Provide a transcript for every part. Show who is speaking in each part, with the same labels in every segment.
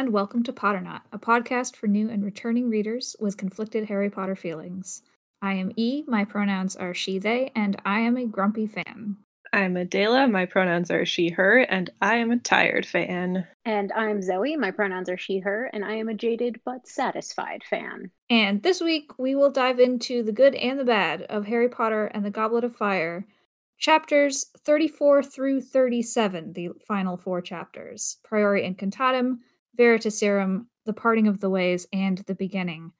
Speaker 1: Hello and welcome to Potternaut, a podcast for new and returning readers with conflicted Harry Potter feelings. I am E, my pronouns are she, they, and I am a grumpy fan.
Speaker 2: I'm Adela, my pronouns are she, her, and I am a tired fan.
Speaker 3: And I'm Zoe, my pronouns are she, her, and I am a jaded but satisfied fan.
Speaker 1: And this week we will dive into the good and the bad of Harry Potter and the Goblet of Fire, chapters 34 through 37, the final four chapters Priori Incantatem, Veritaserum, The Parting of the Ways, and The Beginning.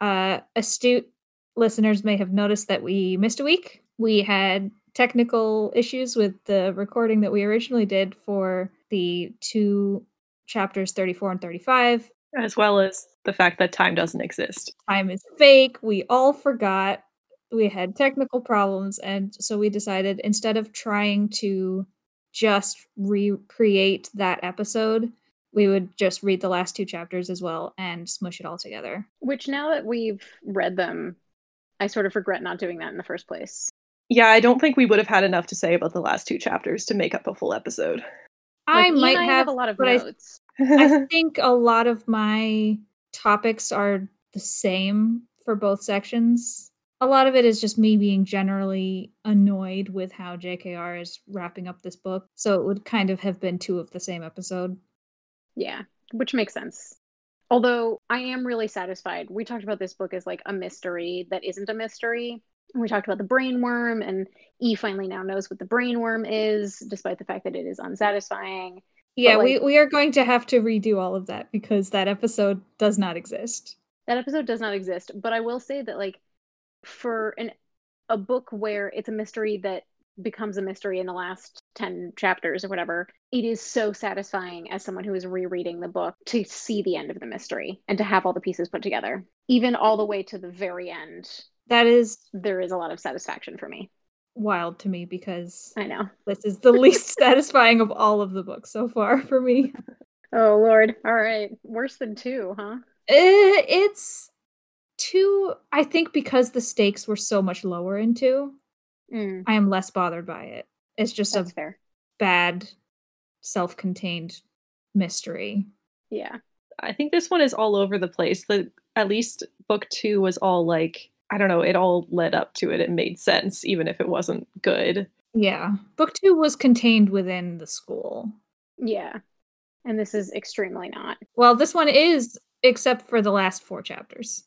Speaker 1: Uh, astute listeners may have noticed that we missed a week. We had technical issues with the recording that we originally did for the two chapters 34 and 35.
Speaker 2: As well as the fact that time doesn't exist.
Speaker 1: Time is fake. We all forgot. We had technical problems. And so we decided instead of trying to just recreate that episode, we would just read the last two chapters as well and smush it all together.
Speaker 3: Which now that we've read them, I sort of regret not doing that in the first place.
Speaker 2: Yeah, I don't think we would have had enough to say about the last two chapters to make up a full episode.
Speaker 1: I might
Speaker 3: Ian I
Speaker 1: have,
Speaker 3: a lot of
Speaker 1: but I,
Speaker 3: notes.
Speaker 1: I think a lot of my topics are the same for both sections. A lot of it is just me being generally annoyed with how JKR is wrapping up this book. So it would kind of have been two of the same episode.
Speaker 3: Yeah, which makes sense. Although I am really satisfied. We talked about this book as like a mystery that isn't a mystery. We talked about the brain worm, and E finally now knows what the brain worm is, despite the fact that it is unsatisfying.
Speaker 1: Yeah,
Speaker 3: like-
Speaker 1: we, we are going to have to redo all of that because that episode does not exist.
Speaker 3: That episode does not exist, but I will say that like for an a book where it's a mystery that becomes a mystery in the last 10 chapters or whatever, it is so satisfying as someone who is rereading the book to see the end of the mystery and to have all the pieces put together. Even all the way to the very end,
Speaker 1: That is
Speaker 3: there is a lot of satisfaction for me.
Speaker 1: wild to me because
Speaker 3: I know.
Speaker 1: this is the least satisfying of all of the books so far for me.
Speaker 3: Oh lord. All right. Worse than 2, huh?
Speaker 1: Eh, it's two i think because the stakes were so much lower in two
Speaker 3: Mm,
Speaker 1: i am less bothered by it it's just
Speaker 3: that's
Speaker 1: a
Speaker 3: fair.
Speaker 1: bad self-contained mystery
Speaker 3: Yeah.
Speaker 2: I think this one is all over the place. The at least book two was all like I don't know, it all led up to it. It made sense, even if it wasn't good.
Speaker 1: yeah book two was contained within the school
Speaker 3: Yeah. And this is extremely not.
Speaker 1: well this one is except for the last four chapters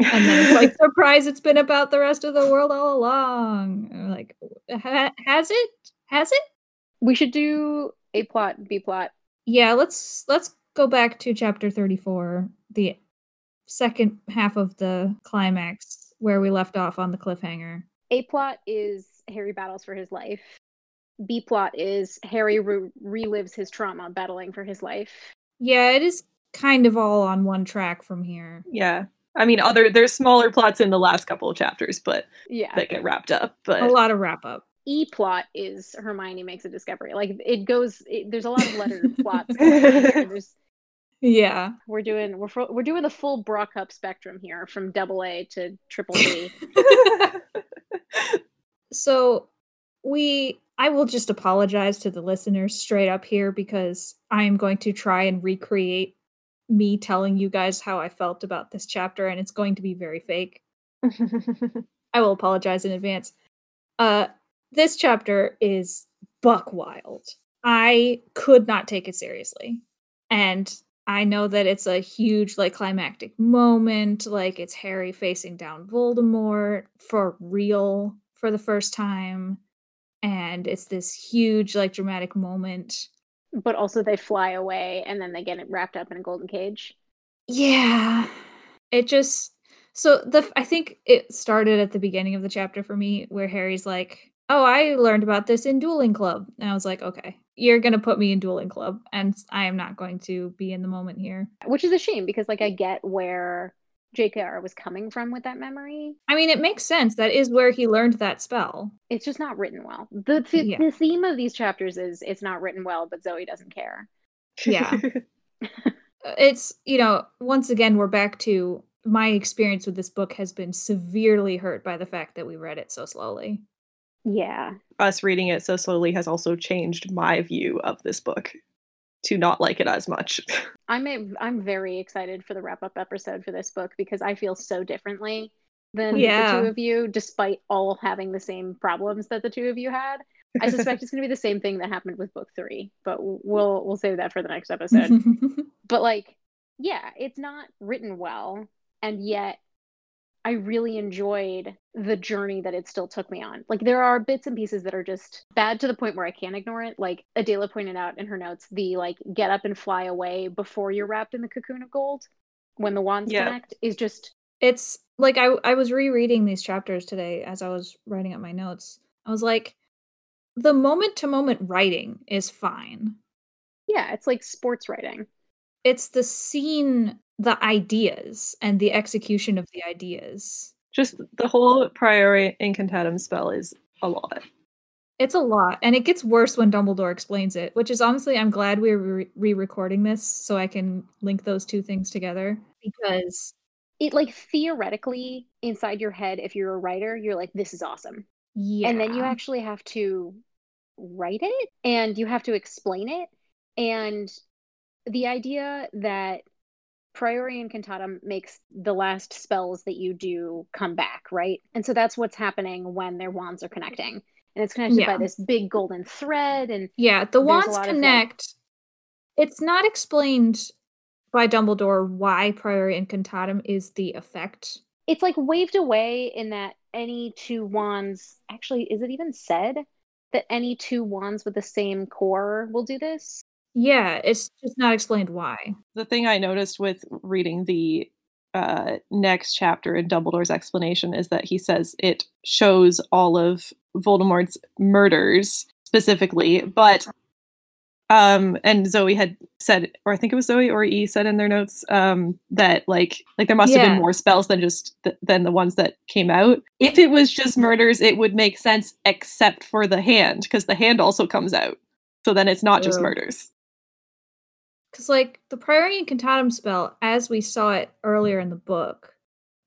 Speaker 1: and then it's like surprise it's been about the rest of the world all along And like ha- has it has it
Speaker 3: We should do A plot, B plot,
Speaker 1: yeah let's let's go back to chapter 34 the second half of the climax where we left off on the cliffhanger
Speaker 3: A plot is Harry battles for his life. B plot is Harry re- relives his trauma battling for his life.
Speaker 1: yeah it is kind of all on one track from here
Speaker 2: Yeah. I mean other there's smaller plots in the last couple of chapters, but
Speaker 3: Yeah.
Speaker 2: that get wrapped up. But
Speaker 1: a lot of wrap up
Speaker 3: E plot is Hermione makes a discovery. Like it goes. It, there's a lot of letter plots. going on. There's,
Speaker 1: yeah
Speaker 3: we're doing we're fro- we're doing the full Bra Cup spectrum here, from double A to triple B.
Speaker 1: so we i will just apologize to the listeners straight up here because i am going to try and recreate me telling you guys how i felt about this chapter and it's going to be very fake I will apologize in advance. Uh this chapter is buck wild. I could not take it seriously. And I know that it's a huge like climactic moment, like it's Harry facing down Voldemort for real for the first time and it's this huge like dramatic moment.
Speaker 3: But also they fly away and then they get it wrapped up in a golden cage.
Speaker 1: Yeah. It just so the I think it started at the beginning of the chapter for me where Harry's like, "Oh, I learned about this in dueling club." And I was like, "Okay, you're going to put me in dueling club and I am not going to be in the moment here."
Speaker 3: which is a shame because like I get where JKR was coming from with that memory.
Speaker 1: I mean, it makes sense. That is where he learned that spell.
Speaker 3: It's just not written well. The th-
Speaker 1: Yeah.
Speaker 3: the theme of these chapters is it's not written well, but Zoe doesn't care.
Speaker 1: Yeah. Uh, It's, you know, once again we're back to my experience with this book has been severely hurt by the fact that we read it so slowly.
Speaker 3: Yeah.
Speaker 2: Us reading it so slowly has also changed my view of this book. To not like it as much.
Speaker 3: I'm a, I'm very excited for the wrap up episode for this book because I feel so differently than
Speaker 1: Yeah.
Speaker 3: the two of you, despite all having the same problems that the two of you had. I suspect it's going to be the same thing that happened with book three, but we'll we'll save that for the next episode. but like, yeah, it's not written well, and yet I really enjoyed the journey that it still took me on. Like there are bits and pieces that are just bad to the point where I can't ignore it. Like Adela pointed out in her notes, the like get up and fly away before you're wrapped in the cocoon of gold when the wands
Speaker 2: Yeah.
Speaker 3: connect is just
Speaker 1: it's like I I was rereading these chapters today as I was writing up my notes. I was like, the moment to moment writing is fine.
Speaker 3: yeah, it's like sports writing.
Speaker 1: It's the scene, the ideas, and the execution of the ideas.
Speaker 2: Just the whole priori incantatem spell is a lot.
Speaker 1: It's a lot, and it gets worse when Dumbledore explains it. Which is honestly, I'm glad we're re- re-recording this so I can link those two things together because
Speaker 3: It like theoretically inside your head, if you're a writer, you're like, this is awesome.
Speaker 1: yeah,
Speaker 3: and then you actually have to write it and you have to explain it and the idea that priori incantatem makes the last spells that you do come back right? And so that's what's happening when their wands are connecting. And it's connected by this big golden thread and
Speaker 1: Yeah, the wands
Speaker 3: lot of, like-
Speaker 1: connect. It's not explained by Dumbledore why priori incantatem is the effect.
Speaker 3: it's like waved away in that any two wands actually is it even said that any two wands with the same core will do this
Speaker 1: Yeah, it's just not explained why.
Speaker 2: The thing I noticed with reading the uh, next chapter in Dumbledore's explanation is that he says it shows all of Voldemort's murders specifically, but um and Zoe had said or I think it was Zoe or E said in their notes um that like like there must have been more spells than just th- than the ones that came out. If it was just murders it would make sense except for the hand because the hand also comes out. So then it's not just murders.
Speaker 1: Because, like, the priori Incantatem spell, as we saw it earlier in the book,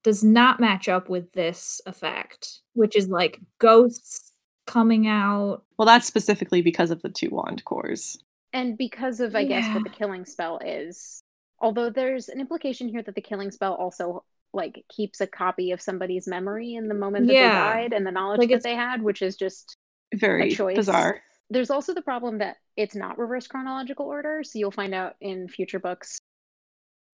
Speaker 1: does not match up with this effect, which is like ghosts coming out.
Speaker 2: Well, that's specifically because of the two wand cores.
Speaker 3: and because of i guess what the killing spell is although there's an implication here that the killing spell also like keeps a copy of somebody's memory in the moment that
Speaker 1: Yeah.
Speaker 3: they died and the knowledge
Speaker 1: Like,
Speaker 3: that they had which is just
Speaker 2: Very
Speaker 3: choice.
Speaker 2: bizarre.
Speaker 3: There's also the problem that it's not reverse chronological order so you'll find out in future books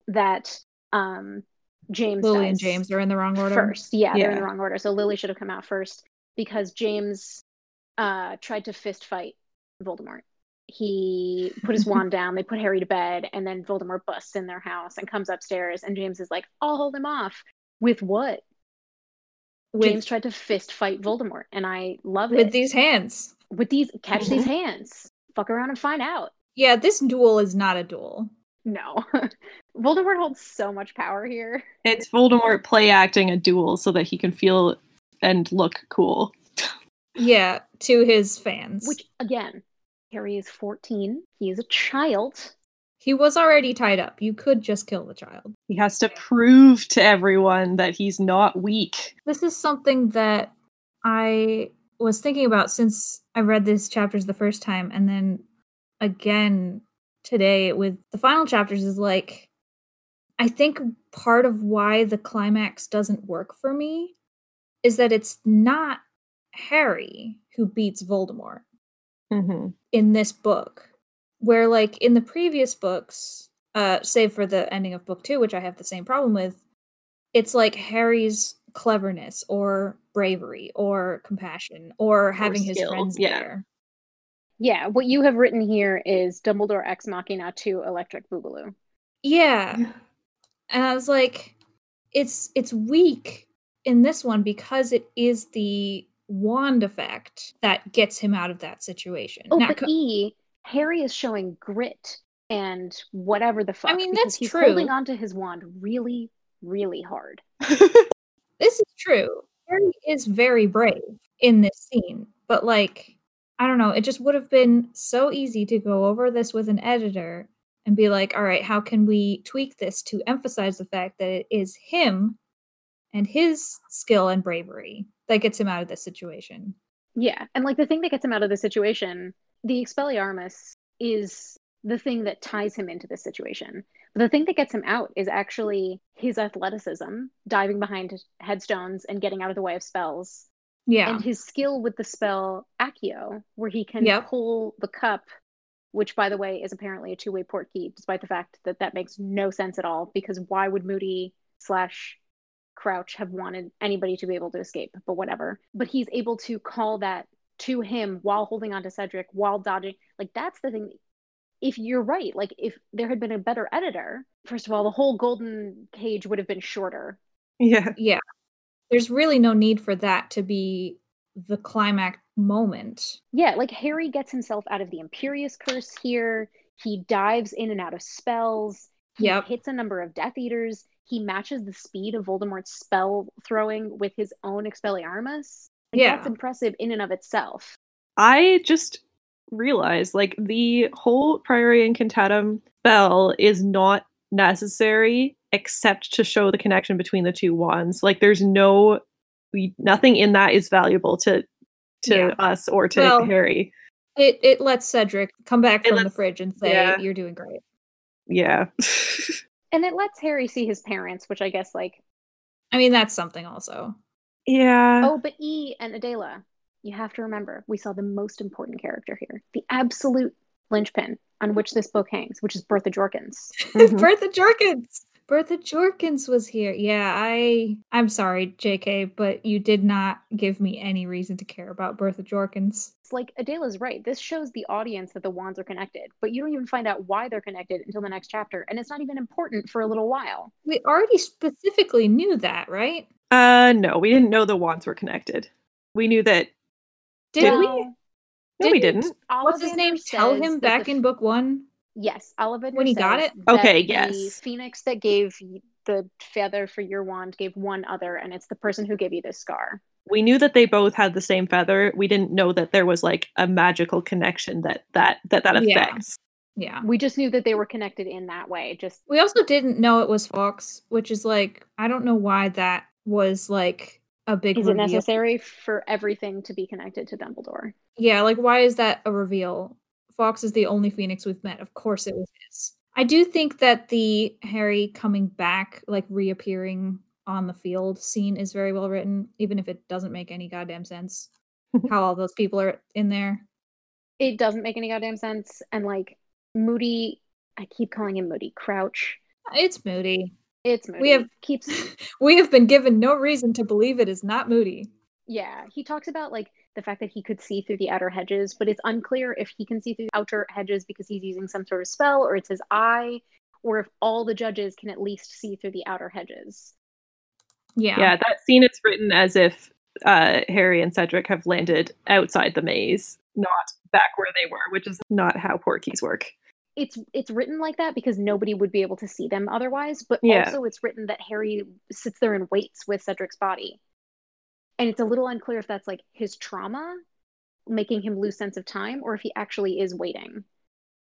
Speaker 3: that um james
Speaker 1: Lily and James are in the wrong order.
Speaker 3: first. Yeah, they're in the wrong order. So lily should have come out first because james uh tried to fist fight voldemort. He put his wand down they put harry to bed and then voldemort busts in their house and comes upstairs and james is like i'll hold him off. With what?
Speaker 1: With,
Speaker 3: james tried to fist fight voldemort and i love
Speaker 1: with
Speaker 3: it.
Speaker 1: these hands.
Speaker 3: With these catch these
Speaker 2: Mhm.
Speaker 3: hands fuck around and find out
Speaker 1: Yeah, this duel is not a duel.
Speaker 3: no voldemort holds so much power here
Speaker 2: It's Voldemort play acting a duel so that he can feel and look cool.
Speaker 1: Yeah, to his fans.
Speaker 3: which again harry is 14 he is a child
Speaker 1: he was already tied up. You could just kill the child.
Speaker 2: He has to prove to everyone that he's not weak.
Speaker 1: This is something that I was thinking about since I read these chapters the first time and then again today with the final chapters is like I think part of why the climax doesn't work for me is that it's not Harry who beats Voldemort
Speaker 2: hmm
Speaker 1: in this book where like in the previous books uh save for the ending of book 2 which I have the same problem with it's like Harry's cleverness or bravery or mm-hmm. compassion or having his friends
Speaker 2: yeah.
Speaker 1: there
Speaker 3: Yeah, what you have written here is Dumbledore Ex Machina to Electric Boogaloo.
Speaker 1: yeah and I was like it's it's weak in this one because it is the wand effect that gets him out of that situation
Speaker 3: Oh,
Speaker 1: Now,
Speaker 3: but
Speaker 1: co-
Speaker 3: E, Harry is showing grit and whatever the fuck.
Speaker 1: I
Speaker 3: mean,
Speaker 1: that's
Speaker 3: he's
Speaker 1: true.
Speaker 3: holding onto his wand really, really hard.
Speaker 1: this is true. Harry is very brave in this scene, but like, I don't know, it just would have been so easy to go over this with an editor and be like, all right, how can we tweak this to emphasize the fact that it is him and his skill and bravery that gets him out of this situation?
Speaker 3: Yeah, and like the thing that gets him out of the situation, the Expelliarmus is the thing that ties him into this situation. But the thing that gets him out is actually his athleticism, diving behind headstones and getting out of the way of spells.
Speaker 1: Yeah.
Speaker 3: And his skill with the spell Accio, where he can
Speaker 1: Yep.
Speaker 3: pull the cup, which, by the way, is apparently a two way port key, despite the fact that that makes no sense at all. Because why would Moody slash Crouch have wanted anybody to be able to escape? But whatever. But he's able to call that to him while holding on to Cedric, while dodging. Like, that's the thing if you're right, like if there had been a better editor, first of all, the whole golden cage would have been shorter.
Speaker 2: Yeah.
Speaker 1: Yeah. There's really no need for that to be the climax moment.
Speaker 3: Yeah, like Harry gets himself out of the Imperius curse here. He dives in and out of spells. He
Speaker 1: Yep.
Speaker 3: hits a number of Death Eaters. He matches the speed of Voldemort's spell throwing with his own Expelliarmus. Like,
Speaker 1: Yeah.
Speaker 3: That's impressive in and of itself.
Speaker 2: I just realized like the whole Priori Incantatem spell is not necessary except to show the connection between the two wands. Like there's no we, nothing in that is valuable to to
Speaker 1: Yeah.
Speaker 2: us or to
Speaker 1: Well,
Speaker 2: Harry.
Speaker 1: It it lets Cedric come back
Speaker 2: It
Speaker 1: from the fridge and say,
Speaker 2: yeah.
Speaker 1: You're doing great.
Speaker 2: Yeah.
Speaker 3: And it lets Harry see his parents, which I guess, like,
Speaker 1: I mean, that's something also.
Speaker 2: yeah.
Speaker 3: oh, but E and Adela, you have to remember, we saw the most important character here, the absolute linchpin on which this book hangs, which is Bertha Jorkins.
Speaker 2: Mhm.
Speaker 1: Bertha Jorkins. Bertha Jorkins was here. Yeah, I I'm sorry, JK, but you did not give me any reason to care about Bertha Jorkins.
Speaker 3: It's like Adela's right. This shows the audience that the wands are connected, but you don't even find out why they're connected until the next chapter, and it's not even important for a little while.
Speaker 1: We already specifically knew that, right?
Speaker 2: Uh no, we didn't know the wands were connected. We knew that Did we?
Speaker 3: Well,
Speaker 2: no we
Speaker 1: Didn't-
Speaker 2: didn't.
Speaker 1: What's his name? Tell him back
Speaker 3: the
Speaker 1: in book one.
Speaker 3: Yes, Ollivander
Speaker 1: When he got it?
Speaker 3: that
Speaker 2: Okay,
Speaker 3: The
Speaker 2: yes.
Speaker 3: phoenix that gave the feather for your wand gave one other, and it's the person who gave you this scar.
Speaker 2: We knew that they both had the same feather. We didn't know that there was like a magical connection that that that that
Speaker 1: Yeah.
Speaker 2: affects.
Speaker 1: Yeah.
Speaker 3: We just knew that they were connected in that way. Just
Speaker 1: We also didn't know it was Fawkes, which is like I don't know why that was like a big
Speaker 3: is it necessary for everything to be connected to Dumbledore?
Speaker 1: Yeah, like why is that a reveal? Fawkes is the only Phoenix we've met. Of course it was his. I do think that the Harry coming back, like reappearing on the field scene is very well written, even if it doesn't make any goddamn sense. how all those people are in there.
Speaker 3: It doesn't make any goddamn sense. And like Moody, I keep calling him Moody. Crouch.
Speaker 1: It's Moody.
Speaker 3: It's Moody.
Speaker 1: We have
Speaker 3: keeps
Speaker 1: we have been given no reason to believe it is not Moody.
Speaker 3: Yeah, he talks about like the fact that he could see through the outer hedges, but it's unclear if he can see through the outer hedges because he's using some sort of spell or it's his eye, or if all the judges can at least see through the outer hedges.
Speaker 1: Yeah.
Speaker 2: Yeah, that scene is written as if uh, Harry and Cedric have landed outside the maze, not back where they were, which is not how portkeys work.
Speaker 3: It's it's written like that because nobody would be able to see them otherwise, but
Speaker 2: Yeah.
Speaker 3: also it's written that Harry sits there and waits with Cedric's body. And it's a little unclear if that's like his trauma making him lose sense of time or if he actually is waiting.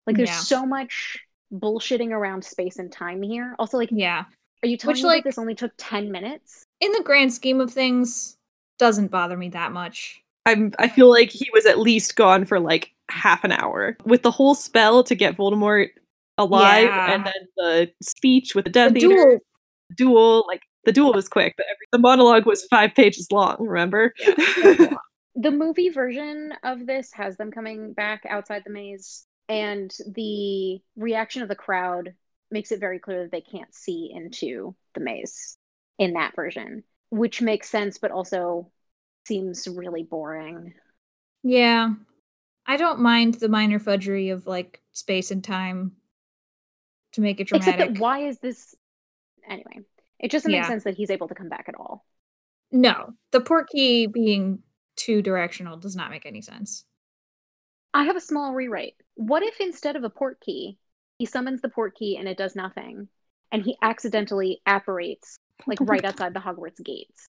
Speaker 3: Like there's
Speaker 1: Yeah.
Speaker 3: so much bullshitting around space and time here. Also like
Speaker 1: Yeah.
Speaker 3: Are you telling
Speaker 1: Which,
Speaker 3: me
Speaker 1: like-
Speaker 3: that this only took 10 minutes?
Speaker 1: In the grand scheme of things, doesn't bother me that much.
Speaker 2: I'm I feel like he was at least gone for like half an hour with the whole spell to get Voldemort alive,
Speaker 1: Yeah.
Speaker 2: and then the speech with the Death
Speaker 1: The
Speaker 2: Eater,
Speaker 1: duel
Speaker 2: duel. Like the duel was quick, but every, the monologue was five pages long. Remember?
Speaker 3: The movie version of this has them coming back outside the maze, and the reaction of the crowd makes it very clear that they can't see into the maze in that version, which makes sense, but also seems really boring.
Speaker 1: Yeah. I don't mind the minor fudgery of like space and time to make it dramatic.
Speaker 3: Except that why is this anyway? It just doesn't
Speaker 1: Yeah.
Speaker 3: make sense that he's able to come back at all.
Speaker 1: No, the port key being two directional does not make any sense.
Speaker 3: I have a small rewrite. What if instead of a port key, he summons the port key and it does nothing, and he accidentally apparates like right outside the Hogwarts gates?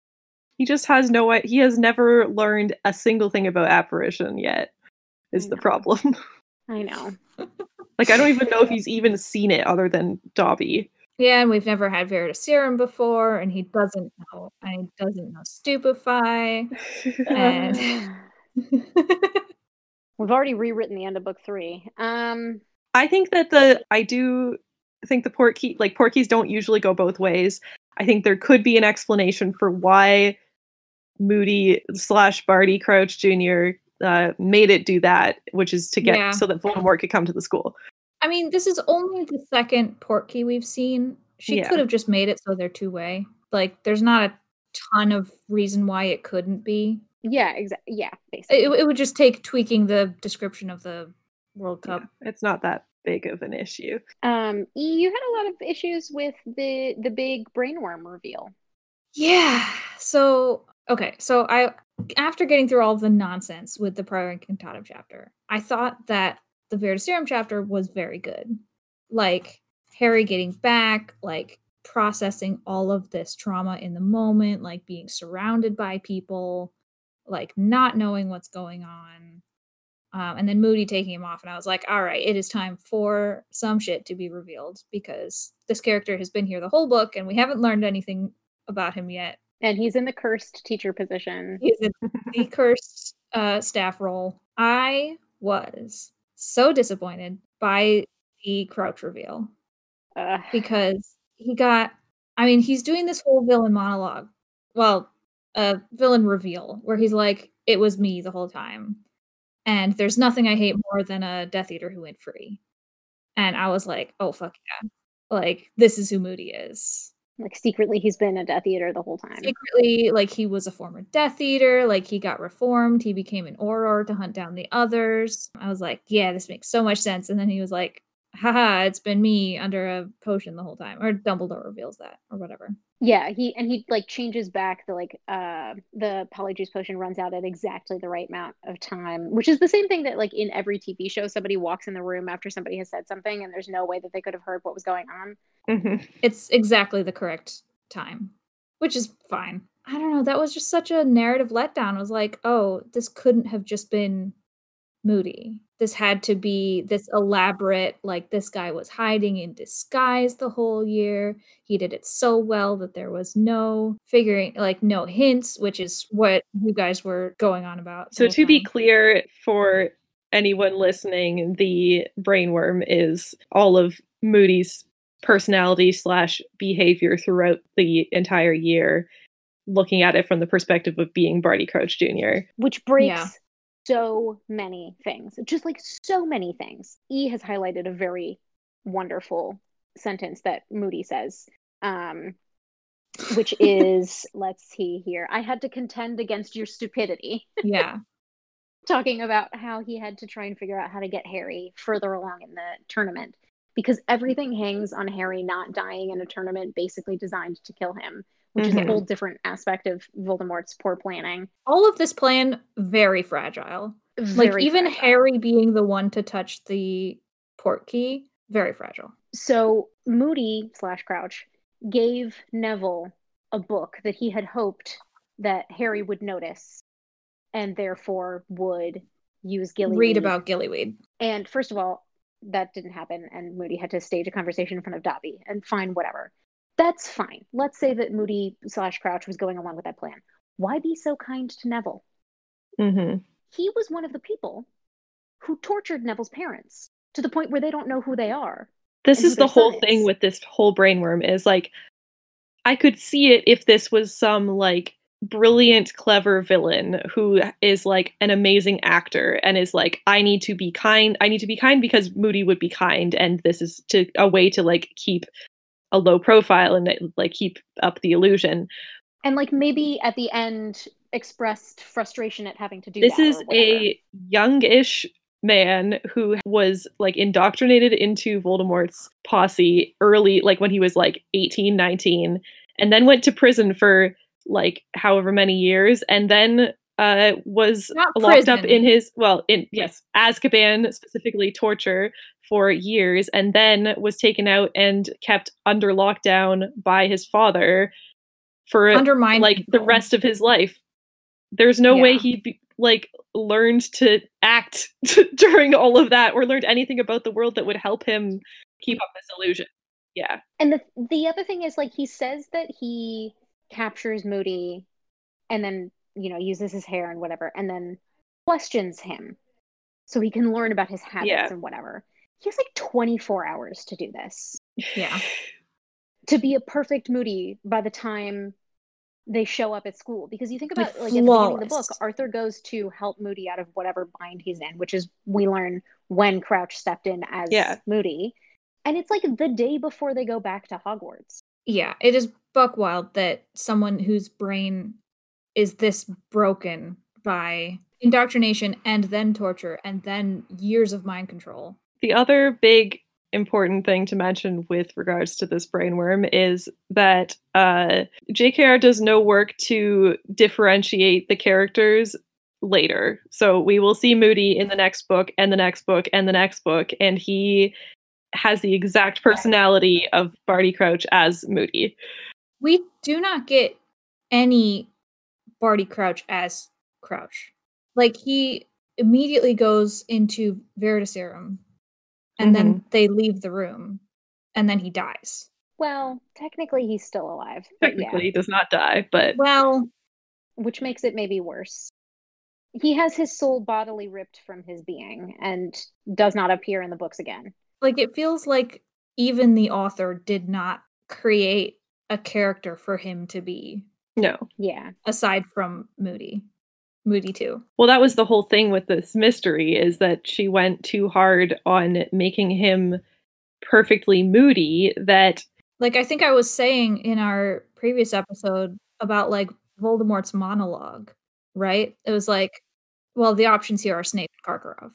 Speaker 2: he just has no. He has never learned a single thing about apparition yet. Is the problem?
Speaker 3: I know.
Speaker 2: like I don't even know if he's even seen it other than Dobby.
Speaker 1: Yeah, and we've never had Veritaserum before, and he doesn't know. And he doesn't know Stupefy. And-
Speaker 3: We've already rewritten the end of book three. Um,
Speaker 2: I think that the I do think the portkey like portkeys don't usually go both ways. I think there could be an explanation for why Moody slash Barty Crouch Jr. Uh, made it do that, which is to get
Speaker 1: Yeah.
Speaker 2: so that Voldemort could come to the school.
Speaker 1: I mean, this is only the second portkey we've seen. She
Speaker 2: Yeah.
Speaker 1: could have just made it so they're two way. Like, there's not a ton of reason why it couldn't be.
Speaker 3: Yeah, exactly. Yeah, basically.
Speaker 1: It, it would just take tweaking the description of the World
Speaker 2: Yeah,
Speaker 1: Cup.
Speaker 2: it's not that big of an issue.
Speaker 3: Um, E, you had a lot of issues with the the big brainworm reveal.
Speaker 1: Yeah. So okay. So I after getting through all of the nonsense with the prior incantatem chapter, I thought that the Veritaserum chapter was very good. Like Harry getting back, like processing all of this trauma in the moment, like being surrounded by people, like not knowing what's going on. Um, and then Moody taking him off, and I was like, all right, it is time for some shit to be revealed because this character has been here the whole book and we haven't learned anything about him yet.
Speaker 3: And he's in the cursed teacher position.
Speaker 1: He's in the cursed uh, staff role. I was so disappointed by the Crouch reveal
Speaker 3: Uh,
Speaker 1: because he got, I mean, he's doing this whole villain monologue. Well, a villain reveal where he's like, it was me the whole time. And there's nothing I hate more than a Death Eater who went free. And I was like, oh, fuck yeah. Like, this is who Moody is.
Speaker 3: Like secretly, he's been a Death Eater the whole time.
Speaker 1: secretly like he was a former death eater like he got reformed he became an auror to hunt down the others i was like yeah this makes so much sense and then he was like haha it's been me under a potion the whole time or dumbledore reveals that or whatever
Speaker 3: Yeah, he and he like changes back the like uh the polyjuice potion runs out at exactly the right amount of time, which is the same thing that like in every TV show somebody walks in the room after somebody has said something and there's no way that they could have heard what was going on.
Speaker 2: Mhm.
Speaker 1: it's exactly the correct time which is fine i don't know that was just such a narrative letdown i was like oh this couldn't have just been moody this had to be this elaborate like this guy was hiding in disguise the whole year he did it so well that there was no figuring like no hints which is what you guys were going on about
Speaker 2: So
Speaker 1: whole
Speaker 2: to be clear for anyone listening, the brainworm is all of Moody's personality slash behavior throughout the entire year, looking at it from the perspective of being Barty Crouch Jr.
Speaker 3: Which breaks
Speaker 1: Yeah.
Speaker 3: So many things. Just like so many things. E has highlighted a very wonderful sentence that Moody says. Um which is let's see here. I had to contend against your stupidity.
Speaker 1: yeah
Speaker 3: talking about how he had to try and figure out how to get Harry further along in the tournament because everything hangs on Harry not dying in a tournament basically designed to kill him, which is
Speaker 2: Mhm.
Speaker 3: a whole different aspect of Voldemort's poor planning.
Speaker 1: all of this plan very fragile like even
Speaker 3: fragile.
Speaker 1: harry being the one to touch the port key very fragile
Speaker 3: So Moody slash Crouch gave Neville a book that he had hoped that Harry would notice and therefore would use Gilly.
Speaker 1: read about gillyweed
Speaker 3: And first of all, that didn't happen, and Moody had to stage a conversation in front of Dobby, and fine, whatever. That's fine. Let's say that Moody slash Crouch was going along with that plan. Why be so kind to Neville?
Speaker 2: hmm
Speaker 3: He was one of the people who tortured Neville's parents to the point where they don't know who they are.
Speaker 2: This is the whole thing
Speaker 3: is.
Speaker 2: with this whole brainworm is like, I could see it if this was some like brilliant, clever villain who is like an amazing actor and is like, I need to be kind. I need to be kind because Moody would be kind, and this is to a way to like keep a low profile and like keep up the illusion.
Speaker 3: And like maybe at the end expressed frustration at having to do
Speaker 2: this is a youngish man who was like indoctrinated into Voldemort's posse early like when he was like 18 19 and then went to prison for like however many years and then uh was
Speaker 1: Not
Speaker 2: locked up in his well in yes Azkaban specifically torture for years and then was taken out and kept under lockdown by his father for
Speaker 1: undermine
Speaker 2: like the rest of his life. There's no way
Speaker 1: Yeah.
Speaker 2: he be, like learned to act during all of that or learned anything about the world that would help him keep up this illusion. Yeah.
Speaker 3: And the the other thing is like he says that he captures Moody and then, you know, uses his hair and whatever and then questions him so he can learn about his habits
Speaker 2: Yeah.
Speaker 3: and whatever. he has like 24 hours to do this.
Speaker 1: Yeah.
Speaker 3: To be a perfect Moody by the time they show up at school. Because you think about like, at the beginning of the book. Arthur goes to help Moody out of whatever bind he's in, which is we learn when Crouch stepped in as
Speaker 2: Yeah.
Speaker 3: Moody. And it's like the day before they go back to Hogwarts.
Speaker 1: Yeah, it is buck wild that someone whose brain is this broken by indoctrination and then torture and then years of mind control.
Speaker 2: The other big important thing to mention with regards to this brainworm is that uh, JKR does no work to differentiate the characters later. So we will see Moody in the next book and the next book and the next book, and he has the exact personality of Barty Crouch as Moody.
Speaker 1: We do not get any Barty Crouch as Crouch. Like he immediately goes into Veritaserum and then mm-hmm. they leave the room and then he dies.
Speaker 3: Well, technically he's still alive.
Speaker 2: Technically,
Speaker 3: yeah,
Speaker 2: he does not die, but
Speaker 1: Well,
Speaker 3: which makes it maybe worse. He has his soul bodily ripped from his being and does not appear in the books again.
Speaker 1: like it feels like even the author did not create a character for him to be
Speaker 2: no.
Speaker 3: Yeah.
Speaker 1: aside from Moody. Moody too.
Speaker 2: Well, that was the whole thing with this mystery is that she went too hard on making him perfectly moody that
Speaker 1: Like I think I was saying in our previous episode about like Voldemort's monologue, right? It was like, well, the options here are Snape and Karkaroff.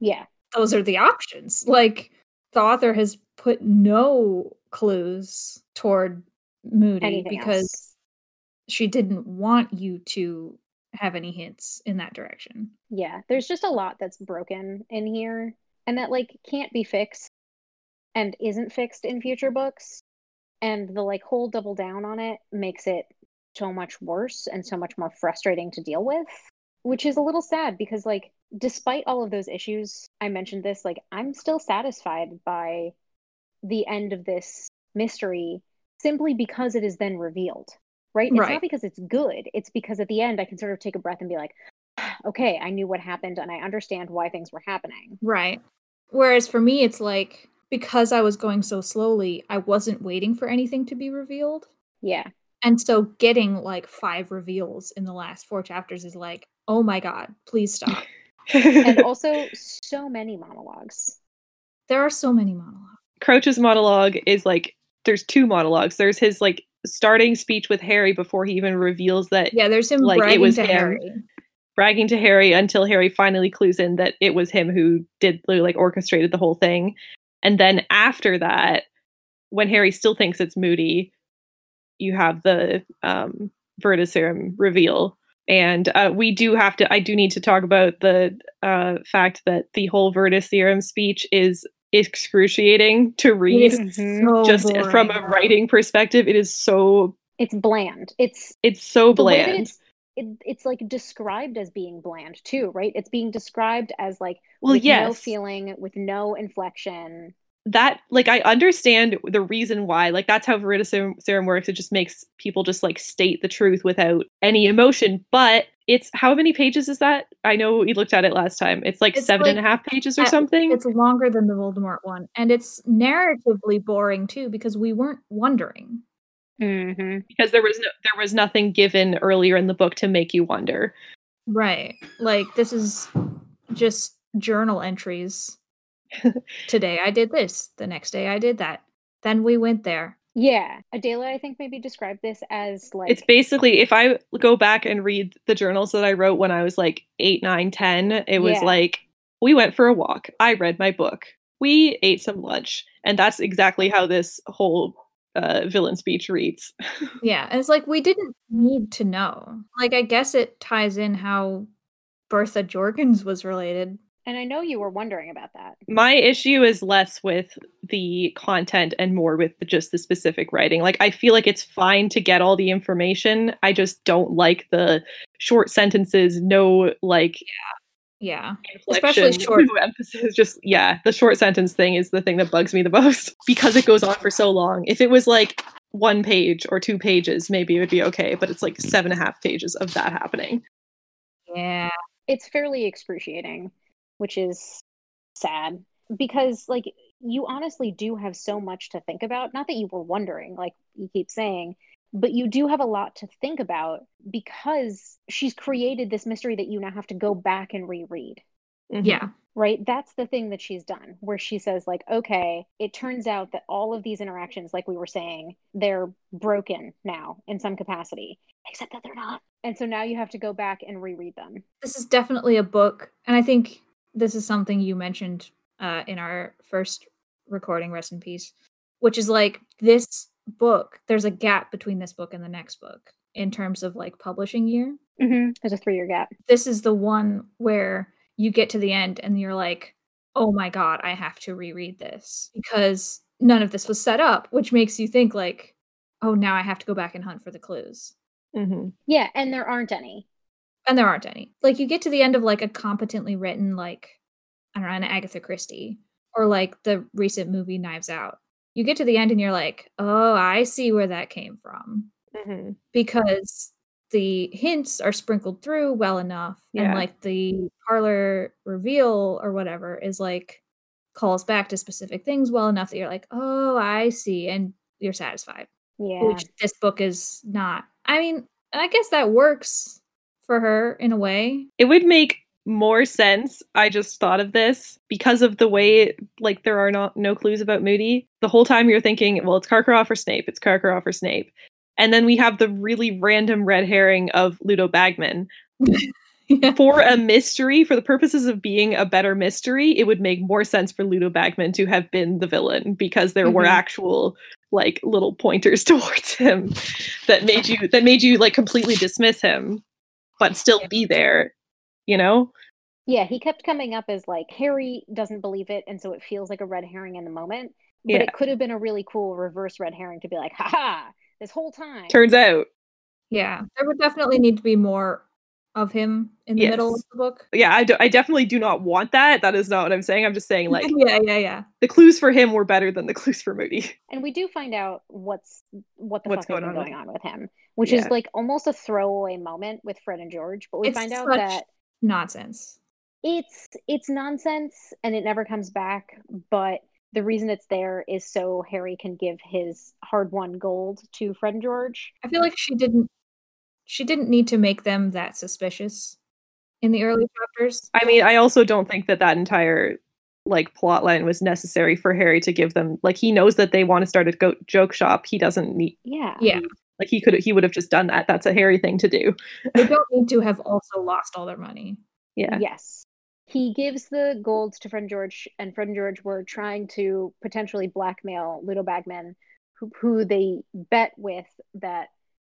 Speaker 3: Yeah.
Speaker 1: Those are the options. Like the author has put no clues toward Moody
Speaker 3: Anything
Speaker 1: because
Speaker 3: else.
Speaker 1: She didn't want you to have any hints in that direction.
Speaker 3: Yeah. There's just a lot that's broken in here and that like can't be fixed and isn't fixed in future books. And the like whole double down on it makes it so much worse and so much more frustrating to deal with, which is a little sad because like despite all of those issues, I mentioned this, like I'm still satisfied by the end of this mystery simply because it is then revealed. Right? It's
Speaker 1: Right.
Speaker 3: not because it's good. It's because at the end I can sort of take a breath and be like, okay, I knew what happened and I understand why things were happening.
Speaker 1: Right. Whereas for me, it's like because I was going so slowly, I wasn't waiting for anything to be revealed.
Speaker 3: Yeah.
Speaker 1: And so getting like five reveals in the last four chapters is like, oh my God, please stop.
Speaker 3: And also so many monologues.
Speaker 1: there are so many monologues.
Speaker 2: Crouch's monologue is like there's two monologues. There's his like starting speech with Harry before he even reveals that
Speaker 1: Yeah, there's him
Speaker 2: Like, it was
Speaker 1: to
Speaker 2: him.
Speaker 1: Harry.
Speaker 2: bragging to Harry until Harry finally clues in that it was him who did like orchestrated the whole thing. And then after that, when Harry still thinks it's Moody, you have the um Veritaserum reveal. And uh, we do have to I do need to talk about the uh fact that the whole Veritaserum speech is excruciating to read.
Speaker 1: is
Speaker 3: Mhm.
Speaker 1: so
Speaker 2: Just from a writing perspective, it is so
Speaker 3: It's bland. It's
Speaker 2: it's so
Speaker 3: the way that
Speaker 2: bland.
Speaker 3: it's it, it's like described as being bland too, right? It's being described as like
Speaker 2: Well,
Speaker 3: with no feeling, with no inflection.
Speaker 2: that like I understand the reason why like that's how Veritaserum serum works. It just makes people just like state the truth without any emotion. But it's how many pages is that? I know we looked at it last time. It's like
Speaker 1: It's
Speaker 2: seven and a half pages or something.
Speaker 1: It's longer than the Voldemort one. And it's narratively boring too because we weren't wondering.
Speaker 3: Mm-hmm.
Speaker 2: because there was no there was nothing given earlier in the book to make you wonder.
Speaker 1: Right. Like this is just journal entries. Today I did this. The next day I did that. Then we went there.
Speaker 3: Yeah, Adela, I think maybe described this as like
Speaker 2: it's basically if I go back and read the journals that I wrote when I was like eight, nine, ten, it was
Speaker 3: Yeah.
Speaker 2: like we went for a walk. I read my book. We ate some lunch. And that's exactly how this whole uh, villain speech reads.
Speaker 1: Yeah. And it's like we didn't need to know. Like I guess it ties in how Bertha Jorkins was related.
Speaker 3: And I know you were wondering about that.
Speaker 2: My issue is less with the content and more with the, just the specific writing. Like I feel like it's fine to get all the information. I just don't like the short sentences, no like
Speaker 1: Yeah. Yeah.
Speaker 2: Especially
Speaker 1: short-
Speaker 2: emphasis. Just yeah, the short sentence thing is the thing that bugs me the most because it goes on for so long. If it was like one page or two pages, maybe it would be okay. But it's like seven and a half pages of that happening.
Speaker 1: Yeah.
Speaker 3: It's fairly excruciating, which is sad. because like you honestly do have so much to think about. Not that you were wondering, like you keep saying, but you do have a lot to think about because she's created this mystery that you now have to go back and reread.
Speaker 2: Mhm.
Speaker 1: Yeah.
Speaker 3: Right? That's the thing that she's done, where she says, like, okay, it turns out that all of these interactions, like we were saying, they're broken now in some capacity, except that they're not. And so now you have to go back and reread them.
Speaker 1: This is definitely a book, and I think this is something you mentioned uh, in our first recording, rest in peace, which is like this book. There's a gap between this book and the next book in terms of like publishing year.
Speaker 3: Mm-hmm. There's a three year gap.
Speaker 1: This is the one where you get to the end and you're like, oh my god, I have to reread this because none of this was set up, which makes you think like, oh, now I have to go back and hunt for the clues.
Speaker 2: Mhm.
Speaker 3: Yeah, and there aren't any.
Speaker 1: And there aren't any. Like you get to the end of like a competently written like I don't know an Agatha Christie or like the recent movie Knives Out. You get to the end and you're like, "Oh, I see where that came from."
Speaker 2: Mhm.
Speaker 1: Because the hints are sprinkled through well enough and like the parlor reveal or whatever is like calls back to specific things well enough that you're like, "Oh, I see." And you're satisfied
Speaker 3: Yeah.
Speaker 1: which this book is not. I mean, I guess that works for her in a way.
Speaker 2: It would make more sense. I just thought of this because of the way like there are not no clues about Moody. The whole time you're thinking, well, it's Karkaroff or Snape. It's Karkaroff or Snape. And then we have the really random red herring of Ludo Bagman. For a mystery, for the purposes of being a better mystery, it would make more sense for Ludo Bagman to have been the villain because there were
Speaker 3: Mhm.
Speaker 2: actual like little pointers towards him that made you that made you like completely dismiss him, but still be there. You know?
Speaker 3: Yeah, he kept coming up as like Harry doesn't believe it, and so it feels like a red herring in the moment. But
Speaker 2: Yeah.
Speaker 3: it could have been a really cool reverse red herring to be like, ha ha, this whole time.
Speaker 2: Turns out,
Speaker 1: yeah, there would definitely need to be more of him in the middle of the book.
Speaker 2: yeah, I, do, I definitely do not want that. That is not what I'm saying. I'm just saying like
Speaker 1: yeah, yeah, yeah.
Speaker 2: the clues for him were better than the clues for Moody.
Speaker 3: and we do find out what's what the
Speaker 2: What's
Speaker 3: fuck
Speaker 2: going on with-
Speaker 3: going on with him, which
Speaker 2: Yeah.
Speaker 3: is like almost a throwaway moment with Fred and George. But we
Speaker 1: It's
Speaker 3: find out
Speaker 1: such-
Speaker 3: that
Speaker 1: Nonsense.
Speaker 3: it's it's nonsense and it never comes back. But the reason it's there is so Harry can give his hard-won gold to Fred and George.
Speaker 1: I feel like she didn't. She didn't need to make them that suspicious in the early chapters.
Speaker 2: I mean, I also don't think that that entire like plot line was necessary for Harry to give them like he knows that they want to start a go- joke shop. He doesn't need
Speaker 3: Yeah.
Speaker 1: Yeah,
Speaker 2: like he could he would have just done that. That's a Harry thing to do.
Speaker 1: they don't need to have also lost all their money.
Speaker 2: Yeah.
Speaker 3: Yes. He gives the gold to Fred and George, and Fred and George were trying to potentially blackmail Ludo Bagman, who, who they bet with that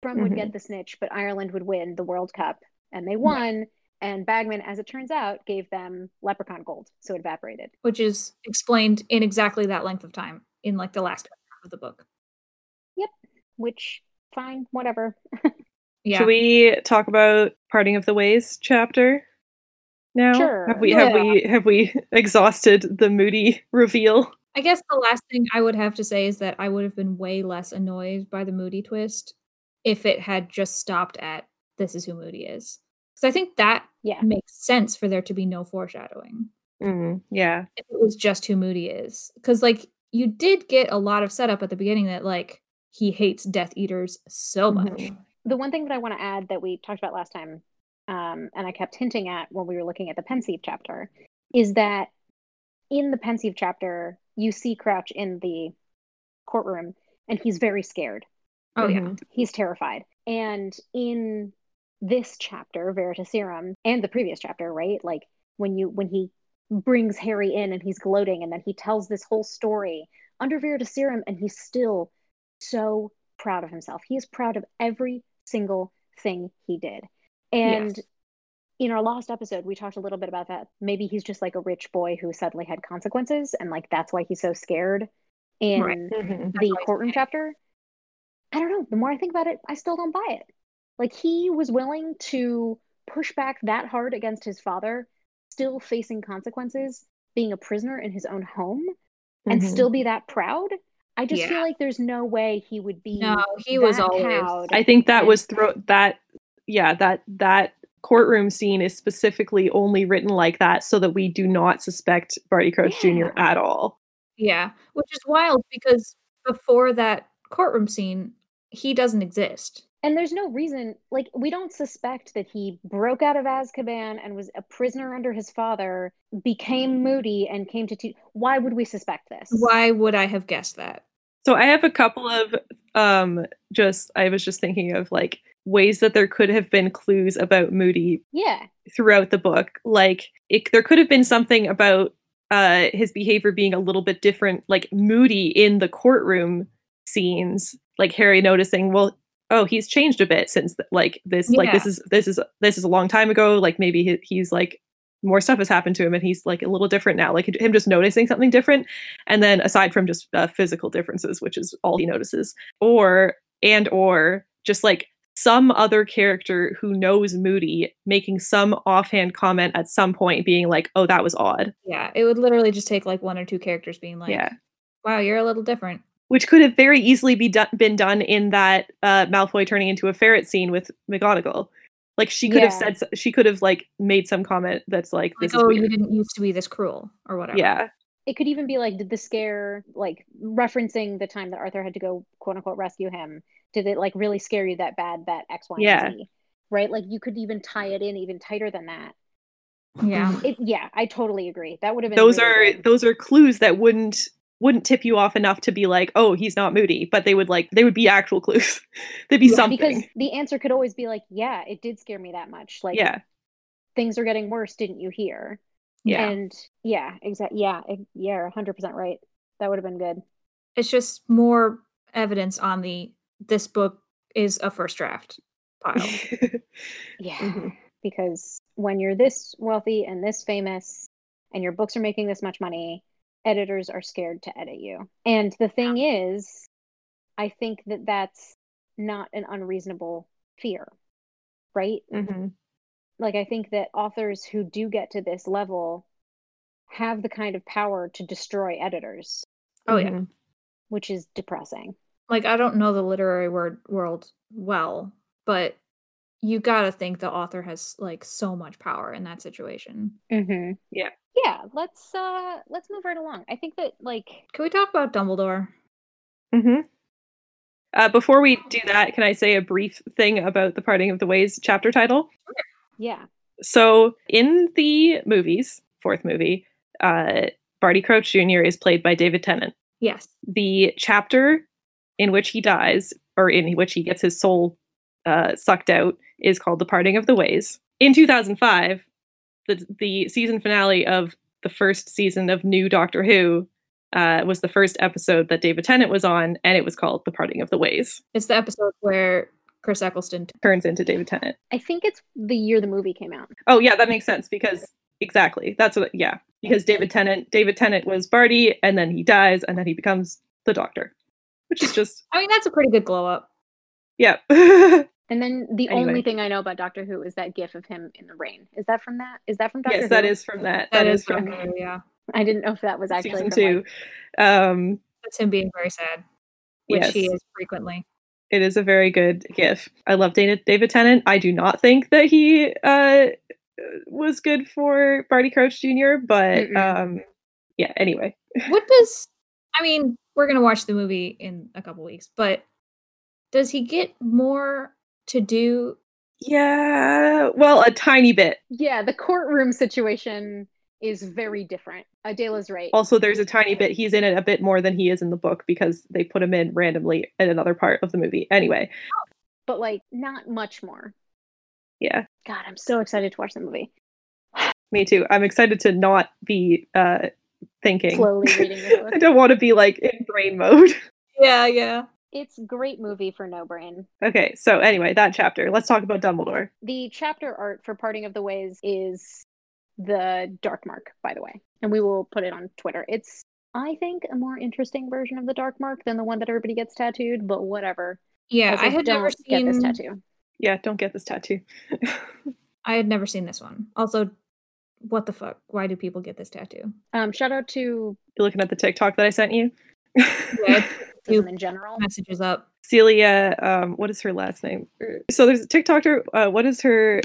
Speaker 3: Krum would mm-hmm. get the snitch, but Ireland would win the World Cup. And they won. And Bagman, as it turns out, gave them leprechaun gold. So it evaporated.
Speaker 1: which is explained in exactly that length of time in like the last half of the book. Yep.
Speaker 3: Which, fine, whatever.
Speaker 1: Yeah.
Speaker 2: Should we talk about parting of the ways chapter now?
Speaker 3: Sure.
Speaker 2: Have we have we have we exhausted the Moody reveal?
Speaker 1: I guess the last thing I would have to say is that I would have been way less annoyed by the Moody twist if it had just stopped at this is who Moody is. Because I think that
Speaker 3: Yeah.
Speaker 1: makes sense for there to be no foreshadowing
Speaker 2: Mm, yeah.
Speaker 1: if it was just who Moody is. Because like you did get a lot of setup at the beginning that like he hates Death Eaters so much.
Speaker 2: Mhm.
Speaker 3: the one thing that I want to add that we talked about last time, um, and I kept hinting at when we were looking at the pensieve chapter, is that in the pensieve chapter, you see Crouch in the courtroom, and he's very scared.
Speaker 1: Oh yeah.
Speaker 2: Mhm.
Speaker 3: He's terrified. And in this chapter, Veritaserum, and the previous chapter, right? Like when you when he brings Harry in and he's gloating, and then he tells this whole story under Veritaserum, and he's still so proud of himself. He is proud of every single thing he did. And
Speaker 1: Yes.
Speaker 3: in our last episode, we talked a little bit about that. Maybe he's just like a rich boy who suddenly had consequences, and like that's why he's so scared in
Speaker 1: Right.
Speaker 2: Mhm.
Speaker 3: the
Speaker 1: That's why he's
Speaker 3: courtroom chapter. I don't know. The more I think about it, I still don't buy it. Like he was willing to push back that hard against his father, still facing consequences, being a prisoner in his own home, and
Speaker 2: Mhm.
Speaker 3: still be that proud. I just feel like there's no way he would be
Speaker 1: No, he was
Speaker 3: that
Speaker 1: always
Speaker 3: cowed.
Speaker 2: I think that
Speaker 3: and-
Speaker 2: was throw that yeah, that that courtroom scene is specifically only written like that so that we do not suspect Barty Crouch Jr. At all.
Speaker 1: Yeah, which is wild because before that courtroom scene, he doesn't exist.
Speaker 3: And there's no reason, like, we don't suspect that he broke out of Azkaban and was a prisoner under his father, became moody, and came to. Te- Why would we suspect this?
Speaker 1: Why would I have guessed that?
Speaker 2: So I have a couple of um just I was just thinking of like ways that there could have been clues about Moody
Speaker 3: Yeah.
Speaker 2: throughout the book. Like it, there could have been something about uh his behavior being a little bit different like Moody in the courtroom scenes, like Harry noticing, well, oh, he's changed a bit since like this like this is this is this is a long time ago, like maybe he, he's like more stuff has happened to him and he's like a little different now. Like him just noticing something different. And then aside from just uh, physical differences which is all he notices or and or just like some other character who knows moody making some offhand comment at some point being like oh that was odd.
Speaker 1: Yeah, it would literally just take like one or two characters being like,
Speaker 2: yeah.
Speaker 1: "Wow, you're a little different."
Speaker 2: Which could have very easily be done, been done in that uh, malfoy turning into a ferret scene with mcgonagall like she could have said she could have like made some comment that's like
Speaker 1: Like,
Speaker 2: is
Speaker 1: "Oh,
Speaker 2: weird.
Speaker 1: you didn't used to be this cruel," or whatever.
Speaker 2: yeah
Speaker 3: It could even be like, did the scare, like, referencing the time that Arthur had to go, quote unquote, rescue him, did it, like, really scare you that bad that X, Y,
Speaker 2: Yeah.
Speaker 3: and Z? Right? Like, you could even tie it in even tighter than that.
Speaker 1: yeah.
Speaker 3: It, yeah, I totally agree. That would have been
Speaker 2: those
Speaker 3: really
Speaker 2: are
Speaker 3: good.
Speaker 2: those are clues that wouldn't wouldn't tip you off enough to be like oh he's not moody but they would like they would be actual clues they'd be
Speaker 1: Yeah,
Speaker 2: something
Speaker 3: because the answer could always be like, yeah, it did scare me that much. Like,
Speaker 2: yeah
Speaker 3: things are getting worse, didn't you hear?
Speaker 2: yeah
Speaker 3: And yeah, exactly. Yeah, yeah, hundred percent right. That would have been good.
Speaker 1: It's just more evidence on the this book is a first draft pile.
Speaker 3: Yeah,
Speaker 2: Mhm.
Speaker 3: because when you're this wealthy and this famous, and your books are making this much money, editors are scared to edit you. And the thing is, I think that that's not an unreasonable fear, right?
Speaker 2: Mhm.
Speaker 3: like I think that authors who do get to this level have the kind of power to destroy editors,
Speaker 1: Oh yeah.
Speaker 2: Mhm.
Speaker 3: which is depressing.
Speaker 1: Like I don't know the literary word world well, but you got to think the author has like so much power in that situation.
Speaker 3: Mm-hmm.
Speaker 2: Yeah.
Speaker 3: Yeah. Let's uh let's move right along. I think that like
Speaker 1: Can we talk about Dumbledore?
Speaker 2: Mhm. Uh, before we do that, can I say a brief thing about the Parting of the Ways chapter title?
Speaker 3: yeah.
Speaker 2: So, in the movies, fourth movie, uh, Barty Crouch Jr. is played by David Tennant.
Speaker 1: Yes.
Speaker 2: the chapter in which he dies or in which he gets his soul uh, sucked out is called the parting of the ways in 2005 the, the season finale of the first season of new doctor who uh, was the first episode that david tennant was on and it was called the parting of the ways
Speaker 1: It's the episode where Chris Eccleston
Speaker 2: turns into david tennant
Speaker 3: I think it's the year the movie came out.
Speaker 2: oh yeah that makes sense because exactly that's what yeah because david tennant david tennant was barty and then he dies and then he becomes the doctor which is just
Speaker 1: I mean, that's a pretty good glow up.
Speaker 2: yeah
Speaker 3: And then the
Speaker 2: Anyway.
Speaker 3: only thing I know about Doctor Who is that gif of him in the rain. Is that from that? Is that from Doctor Who?
Speaker 2: yes
Speaker 3: Who?
Speaker 2: that is from that
Speaker 1: that is
Speaker 2: from
Speaker 1: from there, yeah.
Speaker 3: I didn't know if that was actually
Speaker 2: season
Speaker 3: from,
Speaker 2: two
Speaker 3: like-
Speaker 2: um
Speaker 1: That's him being very sad, which he is frequently.
Speaker 2: it is a very good gif i love david, david tennant i do not think that he uh was good for barty crouch jr but
Speaker 3: Mm-mm.
Speaker 2: um yeah anyway
Speaker 1: What does I mean, we're gonna watch the movie in a couple weeks, but does he get more to do?
Speaker 2: yeah well a tiny bit
Speaker 3: yeah, the courtroom situation is very different. Adela's right.
Speaker 2: also there's a tiny bit he's in it a bit more than he is in the book because they put him in randomly in another part of the movie anyway
Speaker 3: but like not much more.
Speaker 2: yeah
Speaker 3: God, I'm so excited to watch the movie.
Speaker 2: me too i'm excited to not be uh thinking
Speaker 3: Slowly reading the book.
Speaker 2: i don't want to be like in brain mode
Speaker 1: Yeah, yeah.
Speaker 3: It's great movie for no brain.
Speaker 2: okay so anyway that chapter let's talk about dumbledore
Speaker 3: The chapter art for Parting of the Ways is the Dark Mark, by the way. And we will put it on Twitter. It's I think a more interesting version of the Dark Mark than the one that everybody gets tattooed, but whatever.
Speaker 1: Yeah,
Speaker 3: Also,
Speaker 1: I had never
Speaker 3: don't get
Speaker 1: seen
Speaker 3: this tattoo.
Speaker 2: yeah don't get this tattoo
Speaker 1: I had never seen this one. Also, what the fuck? Why do people get this tattoo?
Speaker 3: Um, shout out to
Speaker 2: You're looking at the TikTok that I sent you.
Speaker 1: Yeah,
Speaker 3: racism in general.
Speaker 1: messages up.
Speaker 2: Celia, um, what is her last name? So there's a TikToker. Uh, what is her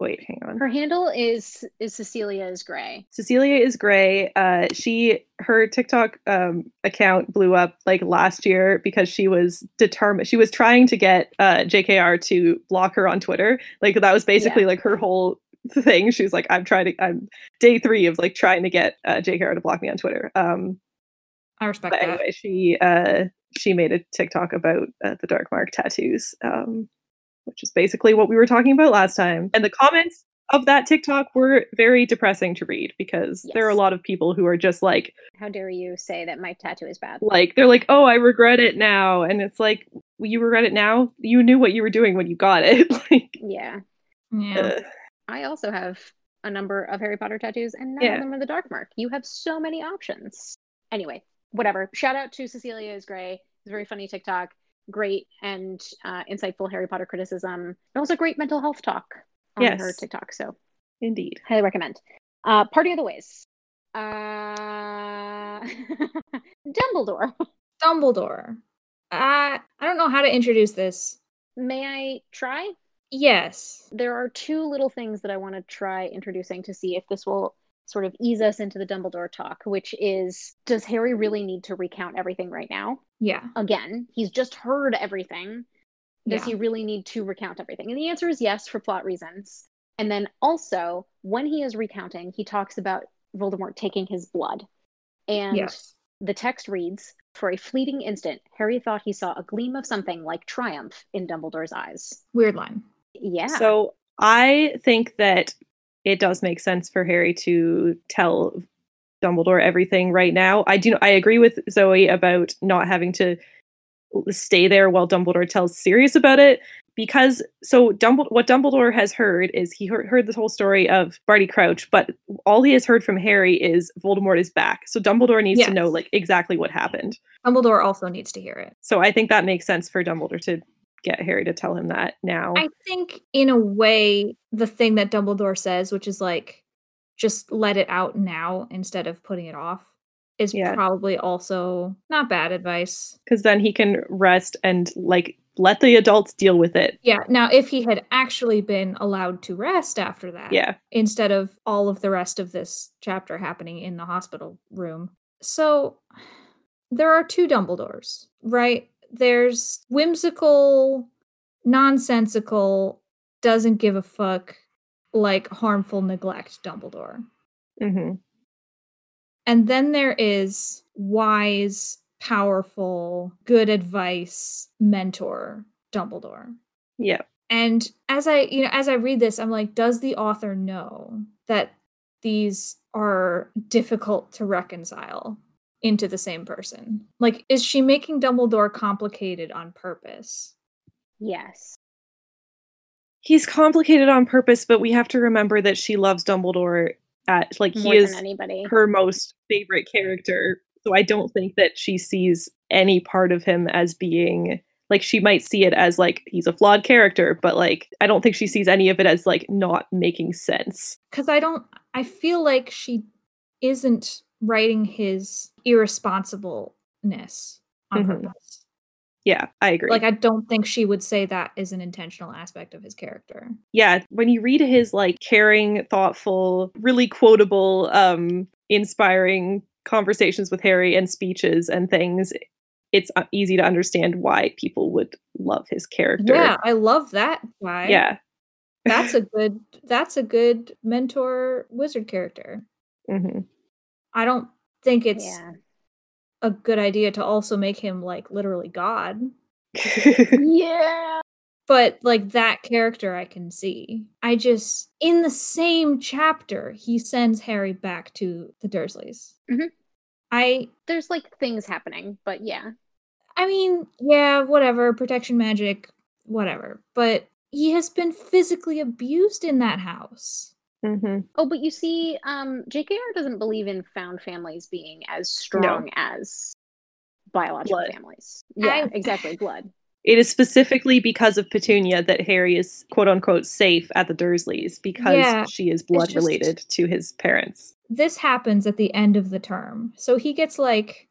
Speaker 2: wait, hang on.
Speaker 3: Her handle is is Cecilia is Gray.
Speaker 2: Cecilia is Gray. Uh, she her TikTok um, account blew up like last year because she was determined. She was trying to get uh, JKR to block her on Twitter. Like that was basically
Speaker 3: Yeah.
Speaker 2: like her whole thing. She was like, "I'm trying to. I'm day three of like trying to get uh, JKR to block me on Twitter." Um,
Speaker 1: I respect
Speaker 2: but
Speaker 1: that.
Speaker 2: anyway, she uh, she made a TikTok about uh, the dark mark tattoos, um, which is basically what we were talking about last time. And the comments of that TikTok were very depressing to read because there are a lot of people who are just like,
Speaker 3: How dare you say that my tattoo is bad?
Speaker 2: like they're like, "Oh, I regret it now," and it's like, "You regret it now? You knew what you were doing when you got it." like,
Speaker 3: Yeah.
Speaker 1: Yeah.
Speaker 2: uh,
Speaker 3: I also have a number of Harry Potter tattoos, and none
Speaker 2: Yeah.
Speaker 3: of them are the Dark Mark. You have so many options. Anyway, whatever. Shout out to Cecilia is Gray. It's a very funny TikTok. Great and uh, insightful Harry Potter criticism. And also great mental health talk on her
Speaker 2: Yes.
Speaker 3: TikTok. So
Speaker 2: indeed.
Speaker 3: highly recommend. Uh, Party of the Ways. Uh, Dumbledore.
Speaker 1: Dumbledore. I I don't know how to introduce this.
Speaker 3: May I try?
Speaker 1: Yes.
Speaker 3: there are two little things that I want to try introducing to see if this will sort of ease us into the Dumbledore talk, which is does Harry really need to recount everything right now?
Speaker 1: Yeah.
Speaker 3: Again, he's just heard everything. Does
Speaker 1: Yeah.
Speaker 3: he really need to recount everything? And the answer is yes for plot reasons. And then also, when he is recounting, he talks about Voldemort taking his blood. And
Speaker 1: yes.
Speaker 3: the text reads For a fleeting instant, Harry thought he saw a gleam of something like triumph in Dumbledore's eyes.
Speaker 1: Weird line.
Speaker 3: Yeah.
Speaker 2: So I think that it does make sense for Harry to tell Dumbledore everything right now. I do. I agree with Zoe about not having to stay there while Dumbledore tells Sirius about it because so Dumbledore, what Dumbledore has heard is he heard, heard this whole story of Barty Crouch, but all he has heard from Harry is Voldemort is back. So Dumbledore needs to know like exactly what happened.
Speaker 1: Dumbledore also needs to hear it.
Speaker 2: So I think that makes sense for Dumbledore to get Harry to tell him that now.
Speaker 1: I think, in a way, the thing that Dumbledore says, which is like, just let it out now instead of putting it off, is
Speaker 2: Yeah.
Speaker 1: probably also not bad advice.
Speaker 2: because then he can rest and like let the adults deal with it.
Speaker 1: Yeah. Now, if he had actually been allowed to rest after that,
Speaker 2: Yeah.
Speaker 1: instead of all of the rest of this chapter happening in the hospital room. So there are two Dumbledores, right? There's whimsical, nonsensical, doesn't give a fuck, like harmful neglect Dumbledore.
Speaker 2: hmm
Speaker 1: And then there is wise, powerful, good advice mentor Dumbledore.
Speaker 2: Yeah.
Speaker 1: And as I, you know, as I read this, I'm like, does the author know that these are difficult to reconcile into the same person? Like, is she making Dumbledore complicated on purpose?
Speaker 3: yes.
Speaker 2: He's complicated on purpose, but we have to remember that she loves Dumbledore at like
Speaker 3: More
Speaker 2: he is
Speaker 3: anybody.
Speaker 2: her most favorite character. So I don't think that she sees any part of him as being like she might see it as like he's a flawed character, but like I don't think she sees any of it as like not making sense.
Speaker 1: Because I don't, I feel like she isn't writing his irresponsibleness on
Speaker 2: Mhm.
Speaker 1: purpose.
Speaker 2: Yeah, I agree.
Speaker 1: Like, I don't think she would say that is an intentional aspect of his character.
Speaker 2: yeah when you read his like caring thoughtful really quotable um inspiring conversations with harry and speeches and things it's uh, easy to understand why people would love his character
Speaker 1: Yeah, I love that guy.
Speaker 2: yeah
Speaker 1: that's a good that's a good mentor wizard character.
Speaker 2: Mhm.
Speaker 1: I don't think it's
Speaker 3: yeah.
Speaker 1: a good idea to also make him like literally god,
Speaker 3: Yeah.
Speaker 1: but like that character I can see. I just in the same chapter he sends Harry back to the Dursleys.
Speaker 3: Mhm.
Speaker 1: I
Speaker 3: There's like things happening, but yeah.
Speaker 1: I mean, yeah, whatever, protection magic, whatever. But he has been physically abused in that house.
Speaker 2: Mhm.
Speaker 3: Oh, but you see, um, JKR doesn't believe in found families being as strong as biological
Speaker 2: Blood.
Speaker 3: families. Yeah,
Speaker 1: I-
Speaker 3: exactly. Blood.
Speaker 2: it is specifically because of petunia that harry is quote unquote safe at the dursleys because
Speaker 1: Yeah,
Speaker 2: she is blood
Speaker 1: just-
Speaker 2: related to his parents
Speaker 1: this happens at the end of the term. So he gets like,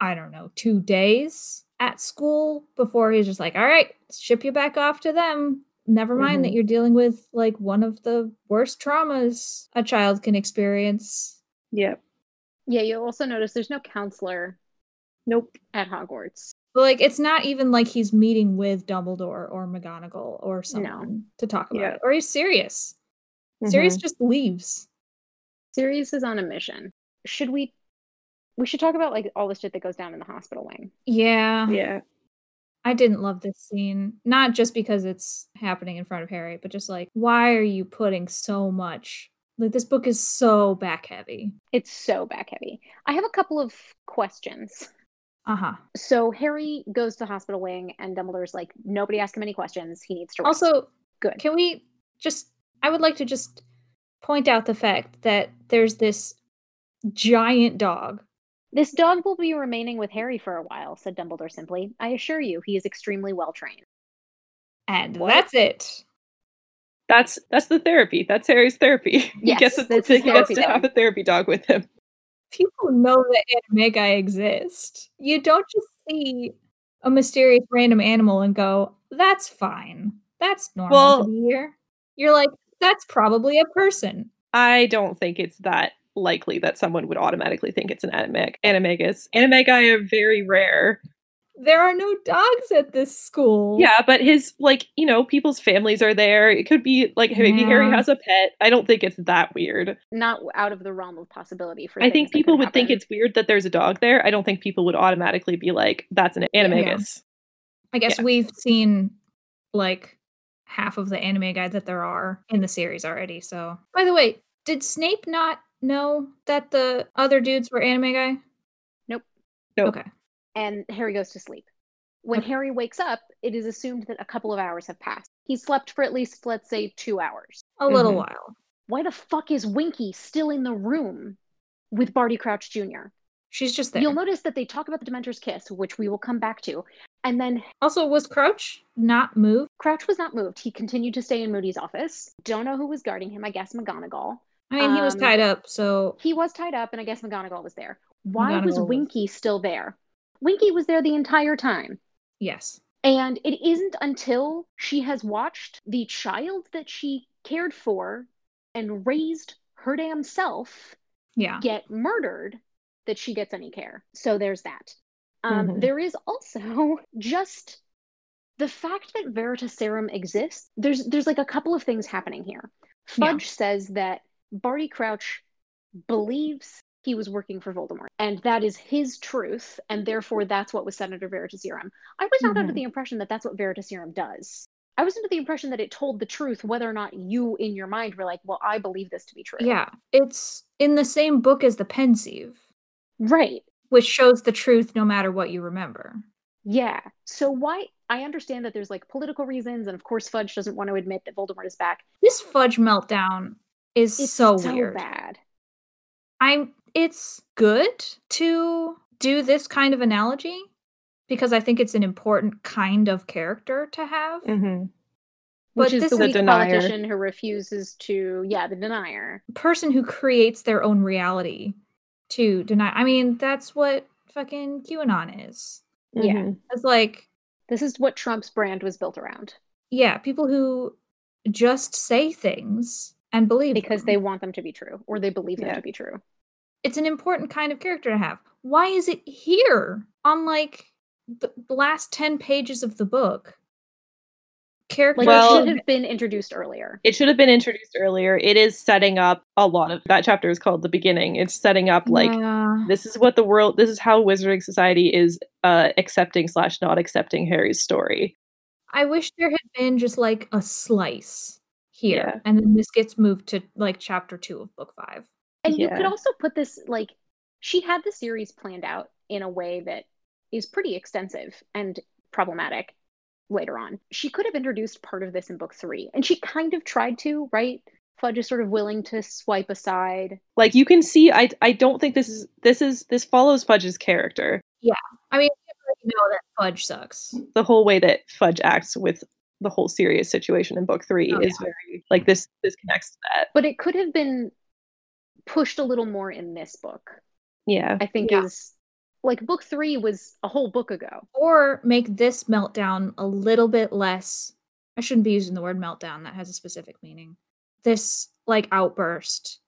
Speaker 1: I don't know, two days at school before he's just like, all right, ship you back off to them. Never mind that
Speaker 2: Mhm.
Speaker 1: you're dealing with like one of the worst traumas a child can experience.
Speaker 2: Yeah.
Speaker 3: Yeah, you'll also notice there's no counselor
Speaker 2: Nope.
Speaker 3: at Hogwarts.
Speaker 1: But like it's not even like he's meeting with Dumbledore or McGonagall or someone to talk about
Speaker 2: Yeah.
Speaker 1: it. Or he's serious. Sirius
Speaker 2: Mhm.
Speaker 1: just leaves.
Speaker 3: Sirius is on a mission. Should we we should talk about like all the shit that goes down in the hospital wing.
Speaker 1: Yeah.
Speaker 2: Yeah.
Speaker 1: I didn't love this scene. Not just because it's happening in front of Harry, but just like, why are you putting so much? Like, this book is so back heavy.
Speaker 3: It's so back heavy. I have a couple of questions.
Speaker 1: Uh huh.
Speaker 3: So Harry goes to the hospital wing and Dumbledore's like, nobody ask him any questions. He needs to rest.
Speaker 1: Also,
Speaker 3: Good.
Speaker 1: Can we just, I would like to just point out the fact that there's this giant dog.
Speaker 3: This dog will be remaining with Harry for a while, said Dumbledore simply. I assure you, he is extremely well trained.
Speaker 1: And
Speaker 3: What?
Speaker 1: that's it.
Speaker 2: That's that's the therapy. That's Harry's therapy. he
Speaker 3: Yes,
Speaker 2: gets, a, he
Speaker 3: his
Speaker 2: gets to
Speaker 3: dog.
Speaker 2: have a therapy dog with him.
Speaker 1: People know that animagi exist. You don't just see a mysterious random animal and go, that's fine. That's normal
Speaker 2: Well-
Speaker 1: to be here. You're like, that's probably a person.
Speaker 2: I don't think it's that likely that someone would automatically think it's an animag- animagus. Animagi are very rare.
Speaker 1: There are no dogs at this school.
Speaker 2: Yeah, but his like, you know, people's families are there. It could be like maybe Harry has a pet. I don't think it's that weird.
Speaker 3: Not out of the realm of possibility for
Speaker 2: I think people
Speaker 3: could
Speaker 2: would think it's weird that there's a dog there. I don't think people would automatically be like, that's an animagus.
Speaker 1: I guess
Speaker 2: Yeah.
Speaker 1: we've seen like half of the animagi that there are in the series already. So, by the way, did Snape not know that the other dudes were animagi?
Speaker 3: Nope.
Speaker 2: Nope.
Speaker 1: Okay.
Speaker 3: and Harry goes to sleep. When
Speaker 1: Okay.
Speaker 3: Harry wakes up, it is assumed that a couple of hours have passed. He slept for at least, let's say, two hours.
Speaker 1: A little
Speaker 2: Mhm.
Speaker 1: while.
Speaker 3: Why the fuck is Winky still in the room with Barty Crouch Jr.?
Speaker 1: She's just there.
Speaker 3: You'll notice that they talk about the Dementor's kiss, which we will come back to. And then
Speaker 1: also, was Crouch not moved?
Speaker 3: Crouch was not moved. He continued to stay in Moody's office. Don't know who was guarding him. I guess McGonagall.
Speaker 1: I mean, he was
Speaker 3: Um,
Speaker 1: tied up, so
Speaker 3: He was tied up, and I guess McGonagall was there. Why was
Speaker 1: McGonagall was-
Speaker 3: Winky still there? Winky was there the entire time.
Speaker 1: yes.
Speaker 3: And it isn't until she has watched the child that she cared for and raised her damn self
Speaker 1: Yeah.
Speaker 3: get murdered that she gets any care. So there's that. Um,
Speaker 2: Mhm.
Speaker 3: there is also just the fact that Veritaserum exists. There's there's like a couple of things happening here.
Speaker 1: Yeah.
Speaker 3: Fudge says that Barty Crouch believes he was working for Voldemort, and that is his truth, and therefore that's what was Senator under Veritaserum. I was not under
Speaker 2: Mhm.
Speaker 3: the impression that that's what Veritaserum does. I was under the impression that it told the truth, whether or not you in your mind were like, "Well, I believe this to be true."
Speaker 1: Yeah. It's in the same book as the pensieve,
Speaker 3: right.
Speaker 1: which shows the truth no matter what you remember.
Speaker 3: Yeah. So why I understand that there's like political reasons, and of course Fudge doesn't want to admit that Voldemort is back.
Speaker 1: This fudge meltdown is
Speaker 3: It's
Speaker 1: so,
Speaker 3: so,
Speaker 1: weird.
Speaker 3: bad.
Speaker 1: I'm it's good to do this kind of analogy because I think it's an important kind of character to have.
Speaker 2: Mm-hmm.
Speaker 1: But
Speaker 3: Which is
Speaker 1: this
Speaker 3: the
Speaker 1: is-
Speaker 3: weak
Speaker 2: The denier.
Speaker 3: politician who refuses to, yeah, the denier.
Speaker 1: person who creates their own reality to deny. I mean, that's what fucking QAnon is.
Speaker 3: Yeah.
Speaker 2: Mm-hmm.
Speaker 1: It's like,
Speaker 3: This is what Trump's brand was built around
Speaker 1: yeah, people who just say things and believe
Speaker 3: because
Speaker 1: them.
Speaker 3: they want them to be true or they believe them to be true.
Speaker 1: it's an important kind of character to have. Why is it here on like the last 10 pages of the book? Character
Speaker 3: Like
Speaker 2: Well-
Speaker 3: it should have been introduced earlier.
Speaker 2: It should have been introduced earlier. It is setting up a lot of that chapter is called the beginning. It's setting up like
Speaker 1: Yeah.
Speaker 2: this is what the world this is how Wizarding Society is uh accepting slash not accepting Harry's story.
Speaker 1: I wish there had been just like a slice here,
Speaker 2: Yeah.
Speaker 1: and then this gets moved to like chapter two of book five.
Speaker 3: And you could also put this like she had the series planned out in a way that is pretty extensive and problematic later on. She could have introduced part of this in book three, and she kind of tried to, right? Fudge is sort of willing to swipe aside.
Speaker 2: Like you can see I I don't think this is this is this follows Fudge's character. Yeah.
Speaker 1: I mean, we already know that Fudge sucks.
Speaker 2: The whole way that Fudge acts with the whole Sirius situation in book 3
Speaker 1: Oh,
Speaker 2: is very like this this connects to that.
Speaker 3: But it could have been pushed a little more in this book.
Speaker 2: Yeah.
Speaker 3: I think
Speaker 1: Yeah.
Speaker 3: is like book three was a whole book ago.
Speaker 1: Or make this meltdown a little bit less I shouldn't be using the word meltdown. That has a specific meaning. This like outburst,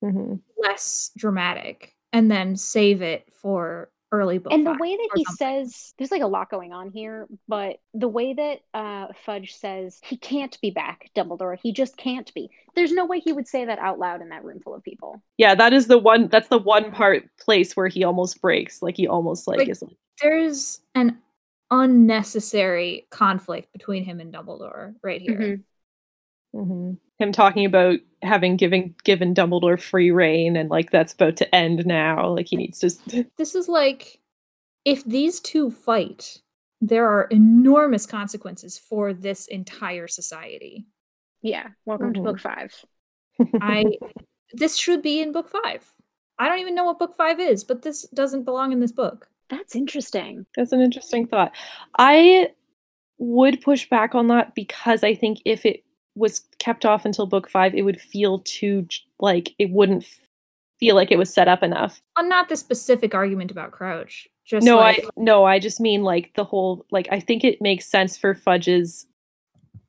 Speaker 2: hmm
Speaker 1: less dramatic, and then save it for early book.
Speaker 3: and the
Speaker 1: five
Speaker 3: way that he
Speaker 1: something.
Speaker 3: says there's like a lot going on here but the way that uh fudge says he can't be back dumbledore he just can't be there's no way he would say that out loud in that room full of people
Speaker 2: Yeah, that is the one. That's the one part place where he almost breaks. Like he almost like,
Speaker 1: Like-
Speaker 2: is.
Speaker 1: there's an unnecessary conflict between him and Dumbledore right here.
Speaker 3: Mhm.
Speaker 2: Mhm. Him talking about having given given Dumbledore free reign and like that's about to end now. Like he needs to.
Speaker 1: This is like if these two fight, there are enormous consequences for this entire society.
Speaker 3: yeah welcome to
Speaker 2: Mhm.
Speaker 3: book five
Speaker 1: I this should be in book 5. I don't even know what book 5 is, but this doesn't belong in this book.
Speaker 3: that's interesting
Speaker 2: That's an interesting thought. I would push back on that because I think if it was kept off until book five, it would feel too like it wouldn't feel like it was set up enough.
Speaker 1: On Uh, not the specific argument about Crouch. Just
Speaker 2: no,
Speaker 1: like,
Speaker 2: I no, I just mean like the whole like I think it makes sense for Fudge's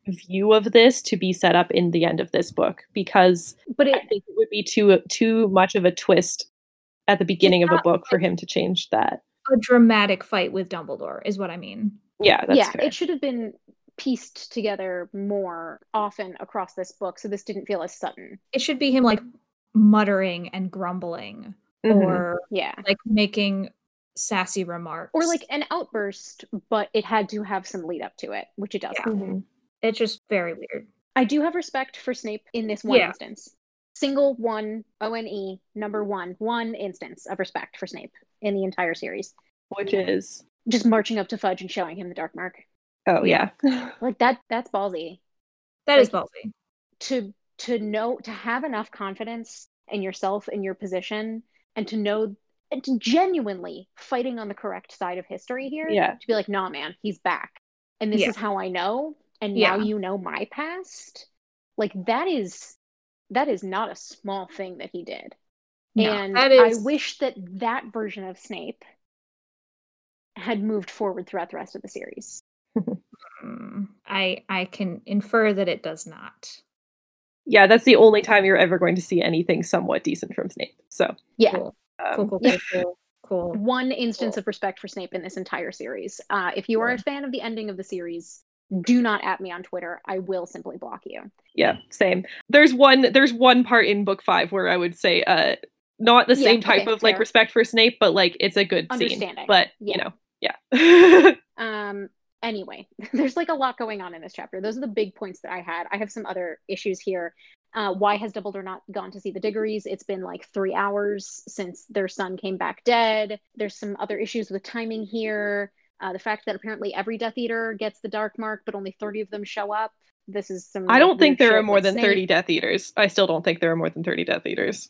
Speaker 2: view of this to be set up in the end of this book because
Speaker 3: but
Speaker 2: I
Speaker 3: it
Speaker 2: think it would be too too much of a twist at the beginning of a book for him to change that.
Speaker 1: a dramatic fight with Dumbledore is what I mean.
Speaker 2: Yeah, that's
Speaker 3: yeah
Speaker 2: fair.
Speaker 3: it should have been pieced together more often across this book so this didn't feel as sudden
Speaker 1: It should be him like muttering and grumbling
Speaker 2: Mhm.
Speaker 1: or
Speaker 3: yeah
Speaker 1: like making sassy remarks.
Speaker 3: or like an outburst but it had to have some lead up to it which it doesn't
Speaker 2: Mhm.
Speaker 1: it's just very weird.
Speaker 3: I do have respect for Snape in this one
Speaker 1: Yeah.
Speaker 3: instance. Single one, O N E, number one, one instance of respect for Snape in the entire series.
Speaker 2: which is
Speaker 3: Just marching up to Fudge and showing him the dark mark.
Speaker 2: Oh yeah.
Speaker 3: Like that that's ballsy.
Speaker 1: That is
Speaker 3: Like-
Speaker 1: ballsy.
Speaker 3: To to know to have enough confidence in yourself in your position and to know and to genuinely fighting on the correct side of history here.
Speaker 2: Yeah.
Speaker 3: To be like, nah man, he's back. And this
Speaker 1: Yeah.
Speaker 3: is how I know. And
Speaker 1: Yeah.
Speaker 3: now you know my past. Like that is that is not a small thing that he did.
Speaker 1: No,
Speaker 3: and
Speaker 1: that is
Speaker 3: I wish that that version of Snape had moved forward throughout the rest of the series.
Speaker 1: I I can infer that it does not.
Speaker 2: yeah, that's the only time you're ever going to see anything somewhat decent from Snape. So,
Speaker 3: Yeah.
Speaker 1: Cool.
Speaker 2: um,
Speaker 1: Cool, cool, cool, cool, cool.
Speaker 3: One instance of respect for Snape in this entire series. Uh, if you are a fan of the ending of the series, do not at me on Twitter. I will simply block you.
Speaker 2: yeah, same. There's one. There's one part in book five where I would say, uh, not the
Speaker 3: Yeah,
Speaker 2: same type
Speaker 3: okay,
Speaker 2: of like respect for Snape, but like it's a good scene.
Speaker 3: Understanding.
Speaker 2: But
Speaker 3: Yeah.
Speaker 2: you know, yeah.
Speaker 3: Um, anyway, there's like a lot going on in this chapter. Those are the big points that I had. I have some other issues here. Uh, why has Dumbledore not gone to see the Diggorys? It's been like three hours since their son came back dead. There's some other issues with timing here. Uh, the fact that apparently every Death Eater gets the Dark Mark, but only 30 of them show up. This is some.
Speaker 2: I don't think there are more than
Speaker 3: Snape.
Speaker 2: 30 Death Eaters. I still don't think there are more than 30 Death Eaters.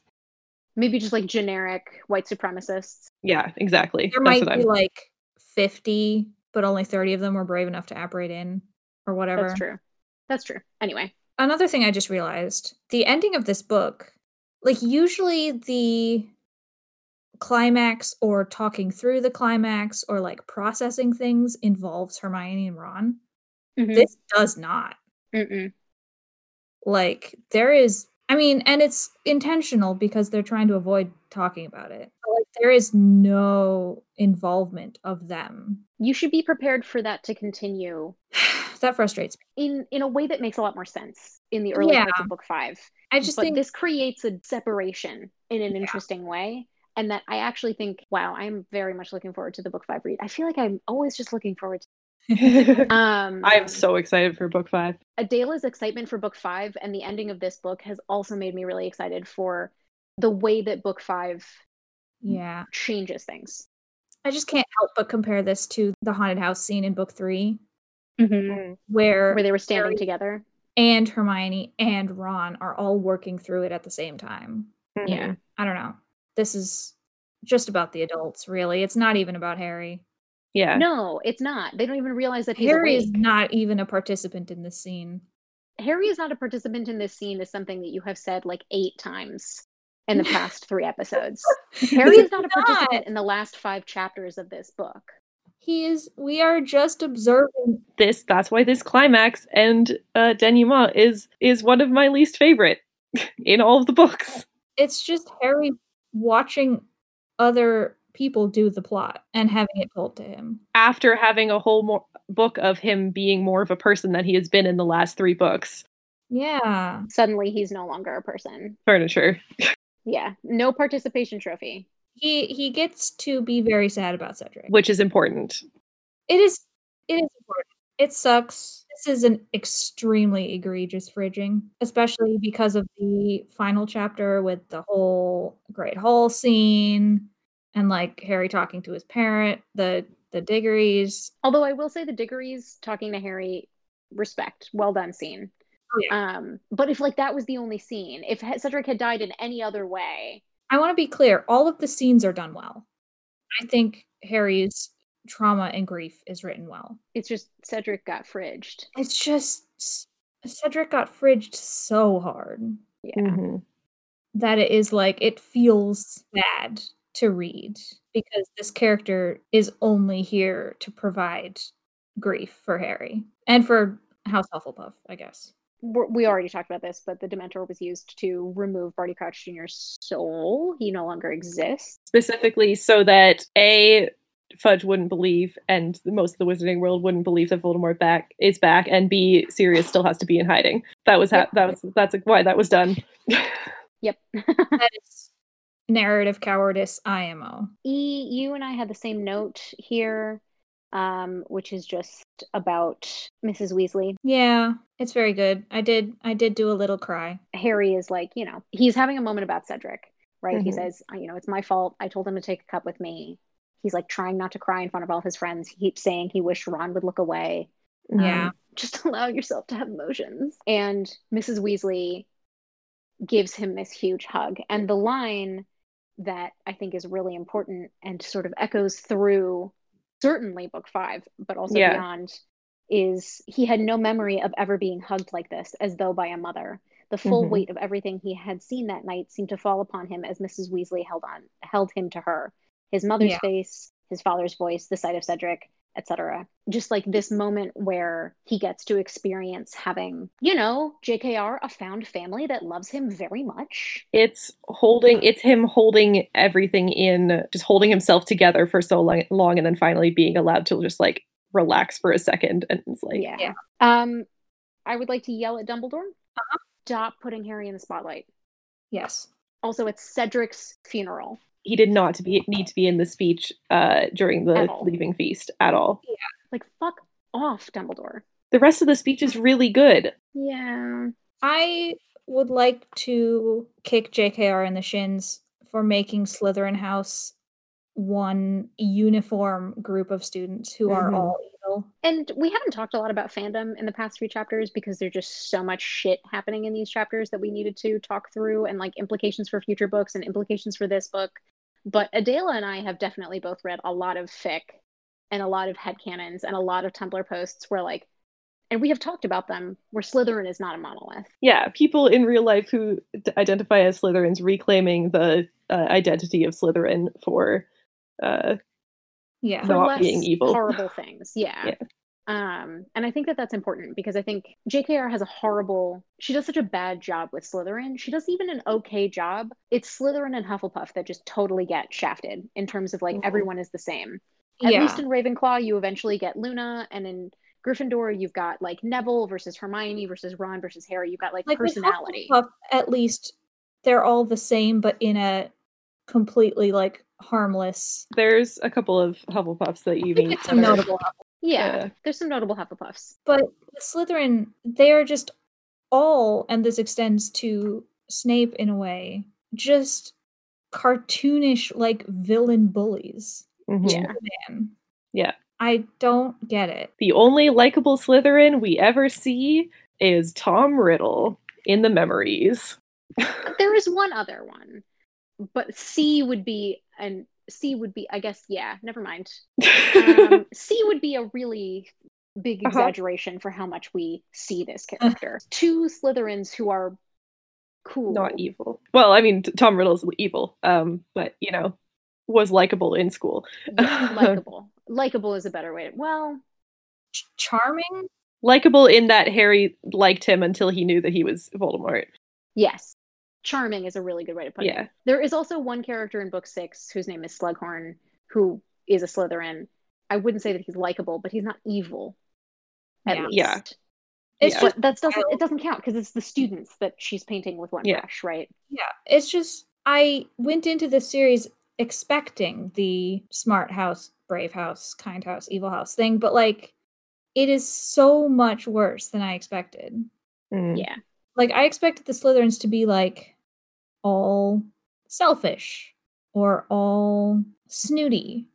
Speaker 3: Maybe just like generic white supremacists.
Speaker 2: Yeah, exactly.
Speaker 1: There
Speaker 2: That's
Speaker 1: might be
Speaker 2: I'm.
Speaker 1: like 50, but only 30 of them were brave enough to apparate in or whatever.
Speaker 3: That's true. That's true. Anyway,
Speaker 1: Another thing I just realized the ending of this book, like, usually the climax or talking through the climax or like processing things involves Hermione and Ron.
Speaker 3: Mhm.
Speaker 1: This does not.
Speaker 3: Mm-mm.
Speaker 1: Like, there is, I mean, and it's intentional because they're trying to avoid talking about it. But, like, there is no involvement of them.
Speaker 3: you should be prepared for that to continue
Speaker 1: that frustrates me.
Speaker 3: in in a way that makes a lot more sense in the early parts of book five.
Speaker 1: I just
Speaker 3: but
Speaker 1: think
Speaker 3: this creates a separation in an
Speaker 1: Yeah.
Speaker 3: interesting way. And that I actually think, wow, I'm very much looking forward to the book five read. I feel like I'm always just looking forward to um
Speaker 2: I am so excited for book five.
Speaker 3: Adela's excitement for book five and the ending of this book has also made me really excited for the way that book five
Speaker 1: yeah.
Speaker 3: changes things.
Speaker 1: I just can't help but compare this to the haunted house scene in book three,
Speaker 3: Mm-hmm.
Speaker 1: where
Speaker 3: Where they were standing
Speaker 1: Harry-
Speaker 3: together.
Speaker 1: and Hermione and Ron are all working through it at the same time.
Speaker 3: Yeah.
Speaker 1: I don't know. This is just about the adults, really. It's not even about Harry.
Speaker 2: Yeah.
Speaker 3: No, it's not. They don't even realize that
Speaker 1: Harry
Speaker 3: awake.
Speaker 1: is not even a participant in this scene.
Speaker 3: Harry is not a participant in this scene is something that you have said like eight times in the past three episodes. Harry is not a
Speaker 1: not.
Speaker 3: participant in the last five chapters of this book.
Speaker 1: He is. We are just observing.
Speaker 2: This that's why this climax and uh, denouement is is one of my least favorite in all of the books.
Speaker 1: It's just Harry watching other people do the plot and having it told to him.
Speaker 2: After having a whole more book of him being more of a person than he has been in the last three books.
Speaker 1: Yeah.
Speaker 3: Suddenly he's no longer a person.
Speaker 2: Furniture.
Speaker 3: Yeah. No participation trophy.
Speaker 1: He he gets to be very sad about Cedric.
Speaker 2: Which is important.
Speaker 1: It is it is important. It sucks. This is an extremely egregious fridging, especially because of the final chapter with the whole Great Hall scene and like Harry talking to his parent, the the Diggorys.
Speaker 3: Although I will say the Diggorys talking to Harry, respect, well done scene.
Speaker 1: Oh, yeah.
Speaker 3: Um, but if like that was the only scene, if Cedric had died in any other way,
Speaker 1: I want to be clear, all of the scenes are done well. I think Harry's trauma and grief is written well.
Speaker 3: it's just Cedric got fridged.
Speaker 1: It's just Cedric got fridged so hard
Speaker 3: Yeah.
Speaker 2: Mhm.
Speaker 1: that it is like it feels bad to read because this character is only here to provide grief for Harry and for House Hufflepuff, I guess.
Speaker 3: We're, already talked about this, but the Dementor was used to remove Barty Crouch Jr.'s soul. He no longer exists.
Speaker 2: Specifically so that A Fudge wouldn't believe and most of the wizarding world wouldn't believe that Voldemort back is back and B Sirius still has to be in hiding. That was ha-
Speaker 3: Yep.
Speaker 2: that was that's why that was done.
Speaker 3: Yep.
Speaker 1: That is narrative cowardice IMO.
Speaker 3: E, you and I had the same note here, um, which is just about Mrs. Weasley.
Speaker 1: Yeah, it's very good. I did I did do a little cry.
Speaker 3: Harry is like, you know, he's having a moment about Cedric, right? He
Speaker 2: Mhm.
Speaker 3: says, "Uh, you know, it's my fault. I told him to take a cup with me. He's like trying not to cry in front of all his friends. He keeps saying he wished Ron would look away.
Speaker 1: Yeah.
Speaker 3: Um, just allow yourself to have emotions. And Mrs. Weasley gives him this huge hug. And the line that I think is really important and sort of echoes through certainly book five, but also
Speaker 2: Yeah.
Speaker 3: beyond is he had no memory of ever being hugged like this, as though by a mother. The full
Speaker 2: Mhm.
Speaker 3: weight of everything he had seen that night seemed to fall upon him as Mrs. Weasley held on held him to her. His mother's
Speaker 1: Yeah.
Speaker 3: face, his father's voice, the sight of Cedric, etc. Just like this moment where he gets to experience having, you know, JKR, a found family that loves him very much.
Speaker 2: It's holding it's him holding everything in just holding himself together for so long, long and then finally being allowed to just like relax for a second and it's like
Speaker 3: yeah.
Speaker 1: Yeah.
Speaker 3: Um, I would like to yell at Dumbledore.
Speaker 1: Uh-huh.
Speaker 3: Stop putting Harry in the spotlight.
Speaker 1: Yes.
Speaker 3: Also, it's Cedric's funeral.
Speaker 2: He did not to be need to be in the speech uh during the leaving feast at all.
Speaker 3: Yeah, Like, fuck off, Dumbledore.
Speaker 2: The rest of the speech is really good.
Speaker 3: Yeah.
Speaker 1: I would like to kick JKR in the shins for making Slytherin House one uniform group of students who are
Speaker 2: Mhm.
Speaker 1: all evil.
Speaker 3: And we haven't talked a lot about fandom in the past few chapters because there's just so much shit happening in these chapters that we needed to talk through and like implications for future books and implications for this book. But Adela and I have definitely both read a lot of fic and a lot of headcanons and a lot of Tumblr posts where like and we have talked about them where Slytherin is not a monolith.
Speaker 2: Yeah, people in real life who identify as Slytherins reclaiming the uh, identity of Slytherin for uh
Speaker 1: Yeah.
Speaker 3: for
Speaker 2: Not
Speaker 3: less
Speaker 2: being evil.
Speaker 3: horrible things. Yeah.
Speaker 2: Yeah.
Speaker 3: Um, and I think that that's important because I think JKR has a horrible. She does such a bad job with Slytherin. She does even an okay job. It's Slytherin and Hufflepuff that just totally get shafted in terms of like
Speaker 2: Mhm.
Speaker 3: everyone is the same. At
Speaker 1: yeah.
Speaker 3: least in Ravenclaw, you eventually get Luna, and in Gryffindor, you've got like Neville versus Hermione versus Ron versus Harry. You've got like,
Speaker 1: like with
Speaker 3: personality.
Speaker 1: Hufflepuff, at least they're all the same, but in a completely like harmless.
Speaker 2: there's a couple of Hufflepuffs that you
Speaker 1: I think
Speaker 2: meet
Speaker 1: some notable Hufflepuff.
Speaker 3: Yeah,
Speaker 2: Yeah.
Speaker 3: there's some notable Hufflepuffs.
Speaker 1: But with Slytherin, they are just all, and this extends to Snape in a way, just cartoonish like villain bullies.
Speaker 2: Mhm.
Speaker 3: Yeah.
Speaker 1: Man.
Speaker 2: Yeah.
Speaker 1: I don't get it.
Speaker 2: The only likable Slytherin we ever see is Tom Riddle in the memories.
Speaker 3: there is one other one, but C would be and C would be. I guess yeah. Never mind. Um, C would be a really big
Speaker 2: Uh-huh.
Speaker 3: exaggeration for how much we see this character. Two Slytherins who are cool.
Speaker 2: Not evil. Well, I mean, t- Tom Riddle's evil, um, but you know, was likable in school.
Speaker 3: Yeah, likable. likable is a better way to well
Speaker 1: Ch- charming.
Speaker 2: Likable in that Harry liked him until he knew that he was Voldemort.
Speaker 3: yes charming is a really good way to put
Speaker 2: Yeah.
Speaker 3: it there is also one character in book six whose name is slughorn who is a slytherin i wouldn't say that he's likable but he's not evil at
Speaker 1: Yeah.
Speaker 3: least
Speaker 2: Yeah.
Speaker 1: It's
Speaker 2: Yeah.
Speaker 1: just
Speaker 3: but that doesn't it doesn't count because it's the students that she's painting with one
Speaker 2: Yeah.
Speaker 3: brush right
Speaker 1: yeah. It's just I went into this series expecting the smart house, brave house, kind house, evil house thing, but like it is so much worse than I expected.
Speaker 2: Mm.
Speaker 3: yeah
Speaker 1: Like I expected the Slytherins to be like all selfish or all snooty.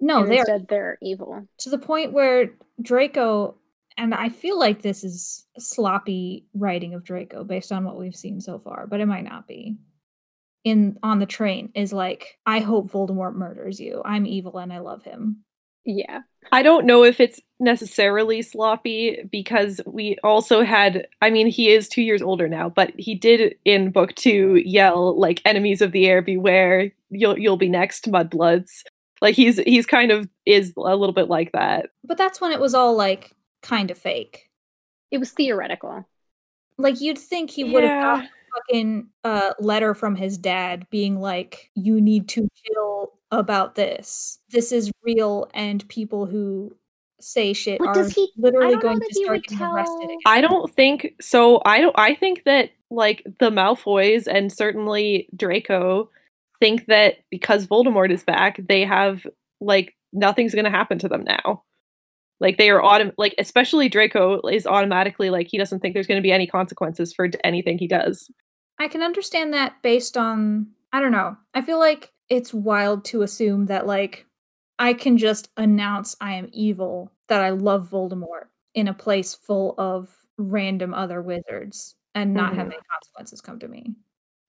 Speaker 1: No,
Speaker 3: and
Speaker 1: they're
Speaker 3: they're evil
Speaker 1: to the point where Draco, and I feel like this is sloppy writing of Draco based on what we've seen so far, but it might not be. In on the train is like, I hope Voldemort murders you. I'm evil and I love him.
Speaker 3: Yeah.
Speaker 2: I don't know if it's necessarily sloppy because we also had I mean he is 2 years older now but he did in book 2 yell like enemies of the heir beware. You'll you'll be next mudbloods. Like he's he's kind of is a little bit like that.
Speaker 1: But that's when it was all like kind of fake.
Speaker 3: it was theoretical.
Speaker 1: Like you'd think he would have
Speaker 2: Yeah.
Speaker 1: got a fucking uh, letter from his dad being like, "You need to chill about this. This is real, and people who say shit
Speaker 3: But
Speaker 1: are
Speaker 3: he-
Speaker 1: literally going to start
Speaker 3: would
Speaker 1: getting arrested." Again.
Speaker 2: I don't think so. I don't. I think that like the Malfoys and certainly Draco think that because Voldemort is back, they have like nothing's going to happen to them now. Like they are autom- like especially Draco is automatically like he doesn't think there's going to be any consequences for anything he does.
Speaker 1: I can understand that based on I don't know. I feel like it's wild to assume that like I can just announce I am evil, that I love Voldemort in a place full of random other wizards and not have
Speaker 2: Mhm.
Speaker 1: any consequences come to me.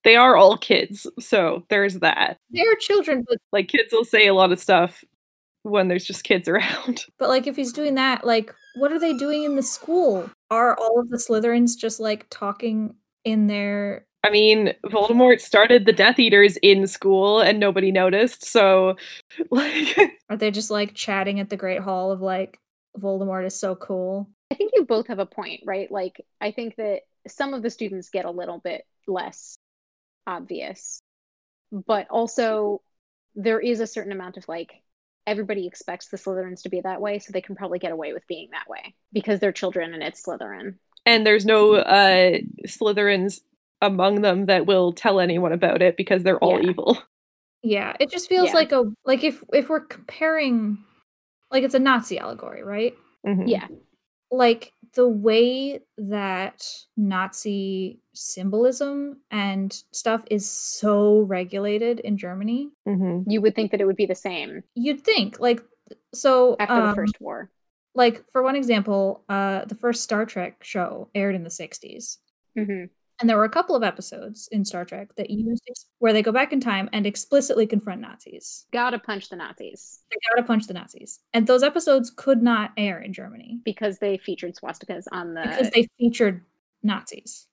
Speaker 2: They are all kids, so there's that.
Speaker 1: They are children, but
Speaker 2: Like kids will say a lot of stuff when there's just kids around.
Speaker 1: but like if he's doing that, like what are they doing in the school? Are all of the Slytherins just like talking in their
Speaker 2: I mean, Voldemort started the Death Eaters in school and nobody noticed, so like
Speaker 1: are they just like chatting at the Great Hall of like Voldemort is so cool?
Speaker 3: I think you both have a point, right? Like, I think that some of the students get a little bit less obvious, but also there is a certain amount of like, everybody expects the Slytherins to be that way, so they can probably get away with being that way because they're children and it's Slytherin.
Speaker 2: and there's no uh Slytherins among them that will tell anyone about it because they're all
Speaker 3: Yeah.
Speaker 2: evil.
Speaker 1: Yeah, it just feels
Speaker 3: Yeah.
Speaker 1: like a like if if we're comparing like it's a Nazi allegory, right?
Speaker 2: Mhm.
Speaker 3: Yeah.
Speaker 1: Like the way that Nazi symbolism and stuff is so regulated in Germany,
Speaker 2: Mhm.
Speaker 3: You would think that it would be the same
Speaker 1: you'd think like so
Speaker 3: after
Speaker 1: um,
Speaker 3: the First War.
Speaker 1: like for one example, uh the first Star Trek show aired in the 60s.
Speaker 3: hmm
Speaker 1: And there were a couple of episodes in Star Trek that mm-hmm. used where they go back in time and explicitly confront Nazis.
Speaker 3: Gotta punch the Nazis
Speaker 1: They gotta punch the Nazis. And those episodes could not air in Germany
Speaker 3: because they featured swastikas on the.
Speaker 1: because they featured Nazis,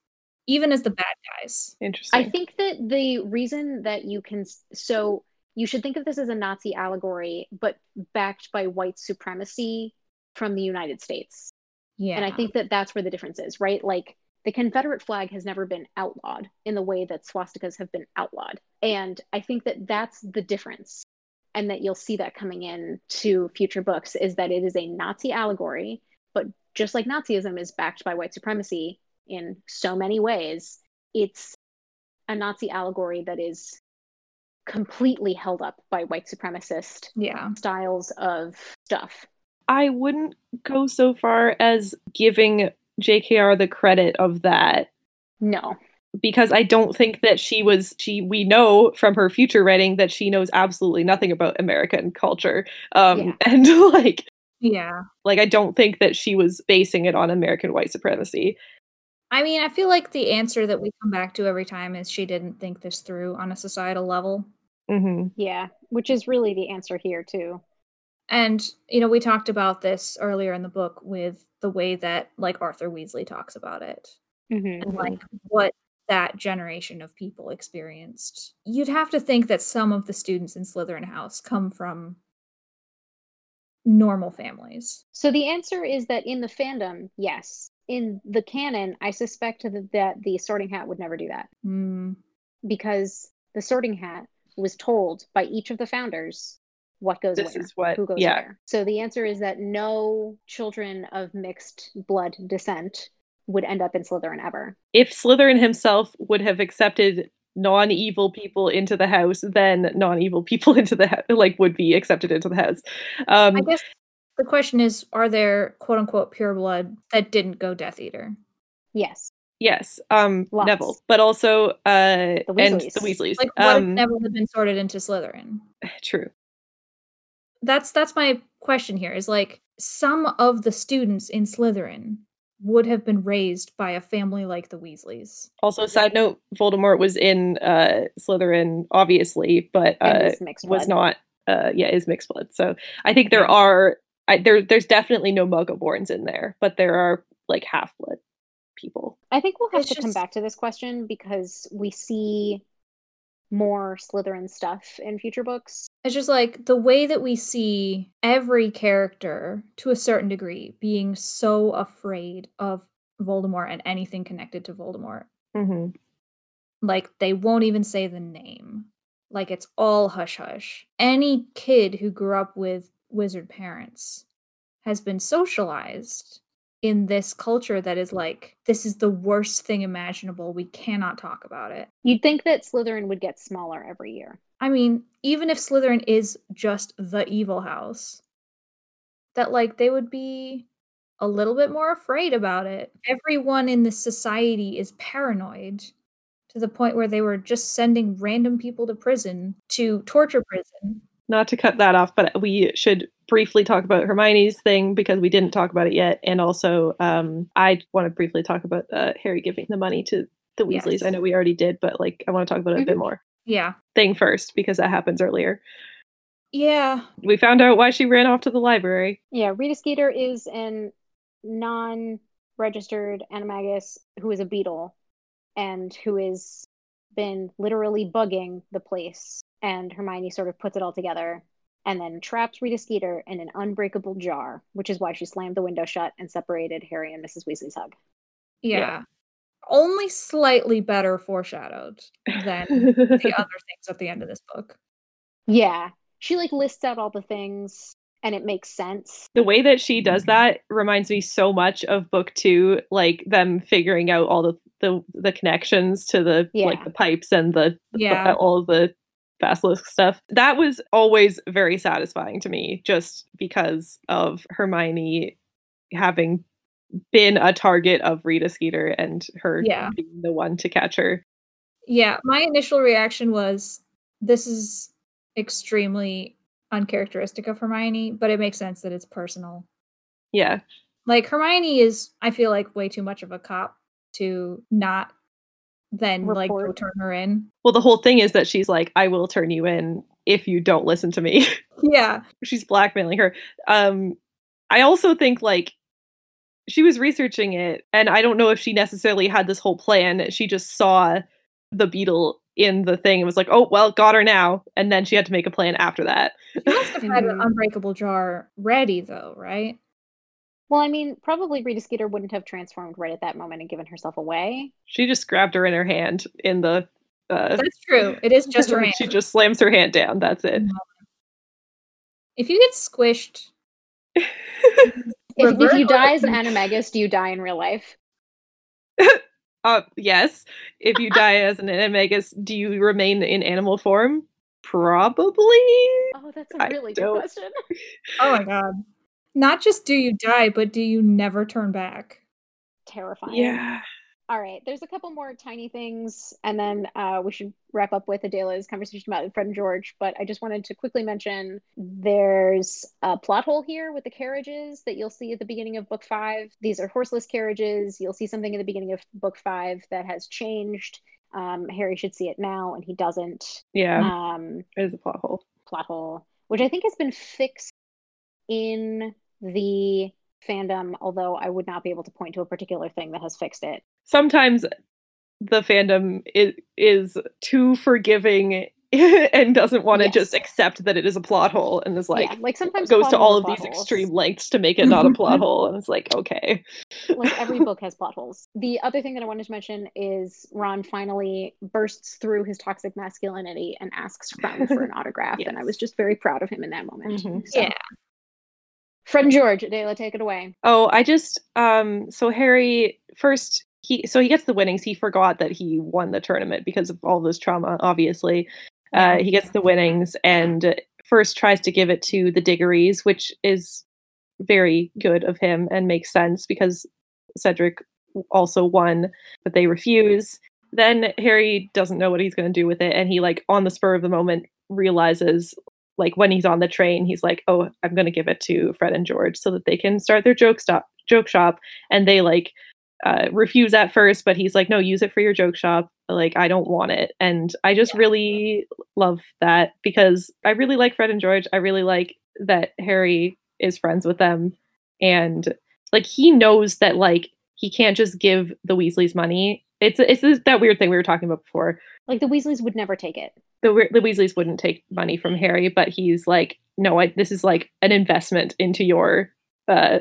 Speaker 1: even as the bad guys.
Speaker 2: Interesting.
Speaker 3: I think that the reason that you can so you should think of this as a Nazi allegory, but backed by white supremacy from the United States.
Speaker 1: Yeah.
Speaker 3: And I think that that's where the difference is, right? Like the Confederate flag has never been outlawed in the way that swastikas have been outlawed. And I think that that's the difference. And that you'll see that coming in to future books is that it is a Nazi allegory, but just like Nazism is backed by white supremacy in so many ways, it's a Nazi allegory that is completely held up by white supremacist
Speaker 1: yeah.
Speaker 3: styles of stuff.
Speaker 2: I wouldn't go so far as giving JKR the credit of that
Speaker 3: No.
Speaker 2: because I don't think that she was she we know from her future writing that she knows absolutely nothing about American culture. Um
Speaker 3: Yeah.
Speaker 2: and like
Speaker 1: Yeah.
Speaker 2: like I don't think that she was basing it on American white supremacy.
Speaker 1: I mean, I feel like the answer that we come back to every time is she didn't think this through on a societal level.
Speaker 2: hmm
Speaker 3: Yeah, which is really the answer here too.
Speaker 1: And, you know, we talked about this earlier in the book with the way that, like, Arthur Weasley talks about it
Speaker 3: Mm-hmm.
Speaker 1: and, like, what that generation of people experienced. You'd have to think that some of the students in Slytherin House come from normal families.
Speaker 3: So the answer is that in the fandom, yes. In the canon, I suspect that, that the sorting hat would never do that
Speaker 1: Mm,
Speaker 3: because the sorting hat was told by each of the founders what goes
Speaker 2: This
Speaker 3: where,
Speaker 2: is what-
Speaker 3: who goes
Speaker 2: yeah.
Speaker 3: where. So the answer is that no children of mixed blood descent would end up in Slytherin ever.
Speaker 2: If Slytherin himself would have accepted non-evil people into the house, then non-evil people into the house like would be accepted into the house. Um,
Speaker 1: I guess the question is are there quote unquote pure blood that didn't go Death Eater?
Speaker 3: Yes.
Speaker 2: yes, um,
Speaker 3: Lots.
Speaker 2: Neville, but also uh,
Speaker 3: The
Speaker 2: and
Speaker 3: Weasleys.
Speaker 2: the Weasleys.
Speaker 1: Like what if
Speaker 2: um,
Speaker 1: Neville had been sorted into Slytherin?
Speaker 2: true.
Speaker 1: That's that's my question here is like some of the students in Slytherin would have been raised by a family like the Weasleys.
Speaker 2: Also, side note: Voldemort was in uh, Slytherin, obviously, but uh, was not. Uh, yeah, is mixed blood. So I think there are. I, there, there's definitely no Muggleborns in there, but there are like half blood people.
Speaker 3: I think we'll have
Speaker 1: It's
Speaker 3: to come back to this question because we see more Slytherin stuff in future books.
Speaker 1: It's just like the way that we see every character to a certain degree being so afraid of Voldemort and anything connected to Voldemort.
Speaker 2: Mm-hmm.
Speaker 1: Like they won't even say the name. Like it's all hush hush. Any kid who grew up with wizard parents has been socialized in this culture that is like this is the worst thing imaginable. We cannot talk about it.
Speaker 3: You'd think that Slytherin would get smaller every year.
Speaker 1: I mean, even if Slytherin is just the evil house, that like they would be a little bit more afraid about it. Everyone in this society is paranoid to the point where they were just sending random people to prison to torture prison.
Speaker 2: Not to cut that off, but we should briefly talk about Hermione's thing because we didn't talk about it yet, and also um, I want to briefly talk about uh, Harry giving the money to the Weasleys. I know we already did, but like I want to talk about it a bit
Speaker 3: Mhm.
Speaker 2: more.
Speaker 1: Yeah.
Speaker 2: Thing first because that happens earlier.
Speaker 1: Yeah.
Speaker 2: We found out why she ran off to the library.
Speaker 3: Yeah, Rita Skeeter is an non-registered animagus who is a beetle and who has been literally bugging the place. And Hermione sort of puts it all together and then traps Rita Skeeter in an unbreakable jar, which is why she slammed the window shut and separated Harry and Mrs. Weasley's hug.
Speaker 1: Yeah.
Speaker 2: Yeah.
Speaker 1: Only slightly better foreshadowed than the other things at the end of this book.
Speaker 3: Yeah, she like lists out all the things and it makes sense.
Speaker 2: the way that she does that reminds me so much of book two like them figuring out all the the, the connections to the
Speaker 3: Yeah.
Speaker 2: like the pipes and the
Speaker 1: Yeah.
Speaker 2: all the basilisk stuff that was always very satisfying to me just because of hermione having been a target of rita skeeter and her
Speaker 1: Yeah.
Speaker 2: being the one to catch her
Speaker 1: Yeah, my initial reaction was this is extremely uncharacteristic of Hermione, but it makes sense that it's personal.
Speaker 2: yeah
Speaker 1: Like Hermione is I feel like way too much of a cop to not then like go turn her in.
Speaker 2: well the whole thing is that she's like i will turn you in if you don't listen to me
Speaker 1: Yeah.
Speaker 2: she's blackmailing her. Um, I also think like she was researching it, and I don't know if she necessarily had this whole plan. She just saw the beetle in the thing and was like, "Oh well, got her now," and then she had to make a plan after that.
Speaker 1: She must have had an unbreakable jar ready though, right?
Speaker 3: Well, I mean, probably Rita Skeeter wouldn't have transformed right at that moment and given herself away.
Speaker 2: she just grabbed her in her hand in the. Uh,
Speaker 1: That's true. It is just her hand.
Speaker 2: she just slams her hand down. That's it.
Speaker 1: If you get squished,
Speaker 3: If, if you die as an animagus, do you die in real life?
Speaker 2: Uh, yes. If you die as an animagus, do you remain in animal form? Probably.
Speaker 3: Oh, that's a really good
Speaker 2: don't-
Speaker 3: question.
Speaker 1: oh my god. Not just do you die, but do you never turn back?
Speaker 3: Terrifying.
Speaker 2: Yeah.
Speaker 3: All right. There's a couple more tiny things, and then uh, we should wrap up with Adela's conversation about Fred and George. But I just wanted to quickly mention there's a plot hole here with the carriages that you'll see at the beginning of book five. These are horseless carriages. You'll see something at the beginning of book five that has changed. Um, Harry should see it now, and he doesn't.
Speaker 2: Yeah.
Speaker 3: Um,
Speaker 2: There's a plot hole.
Speaker 3: plot hole, which I think has been fixed in the fandom, although I would not be able to point to a particular thing that has fixed it.
Speaker 2: sometimes the fandom is is too forgiving and doesn't want to
Speaker 3: Yes.
Speaker 2: just accept that it is a plot hole and is like
Speaker 3: yeah, like sometimes
Speaker 2: goes to all of these
Speaker 3: holes.
Speaker 2: extreme lengths to make it not a plot hole and it's like okay
Speaker 3: like every book has plot holes. The other thing that I wanted to mention is Ron finally bursts through his toxic masculinity and asks Krum for an autograph, and I was just very proud of him in that moment.
Speaker 2: Mhm.
Speaker 3: So,
Speaker 1: Yeah.
Speaker 3: Fred and George, Adela, take it away.
Speaker 2: Oh, I just um so Harry first he so he gets the winnings. He forgot that he won the tournament because of all this trauma, obviously. Uh he gets the winnings and first tries to give it to the Diggorys, which is very good of him and makes sense because Cedric also won, but they refuse. Then Harry doesn't know what he's going to do with it and he like on the spur of the moment realizes like when he's on the train, he's like, "Oh, I'm going to give it to Fred and George so that they can start their joke stop joke shop." And they like uh, refuse at first, but he's like, "No, use it for your joke shop. Like, I don't want it." And I just really love that because I really like Fred and George. I really like that Harry is friends with them, and like he knows that like he can't just give the Weasleys money. It's it's that weird thing we were talking about before
Speaker 3: Like the Weasleys would never take it.
Speaker 2: the the Weasleys wouldn't take money from Harry, but he's like, no, I, this is like an investment into your uh,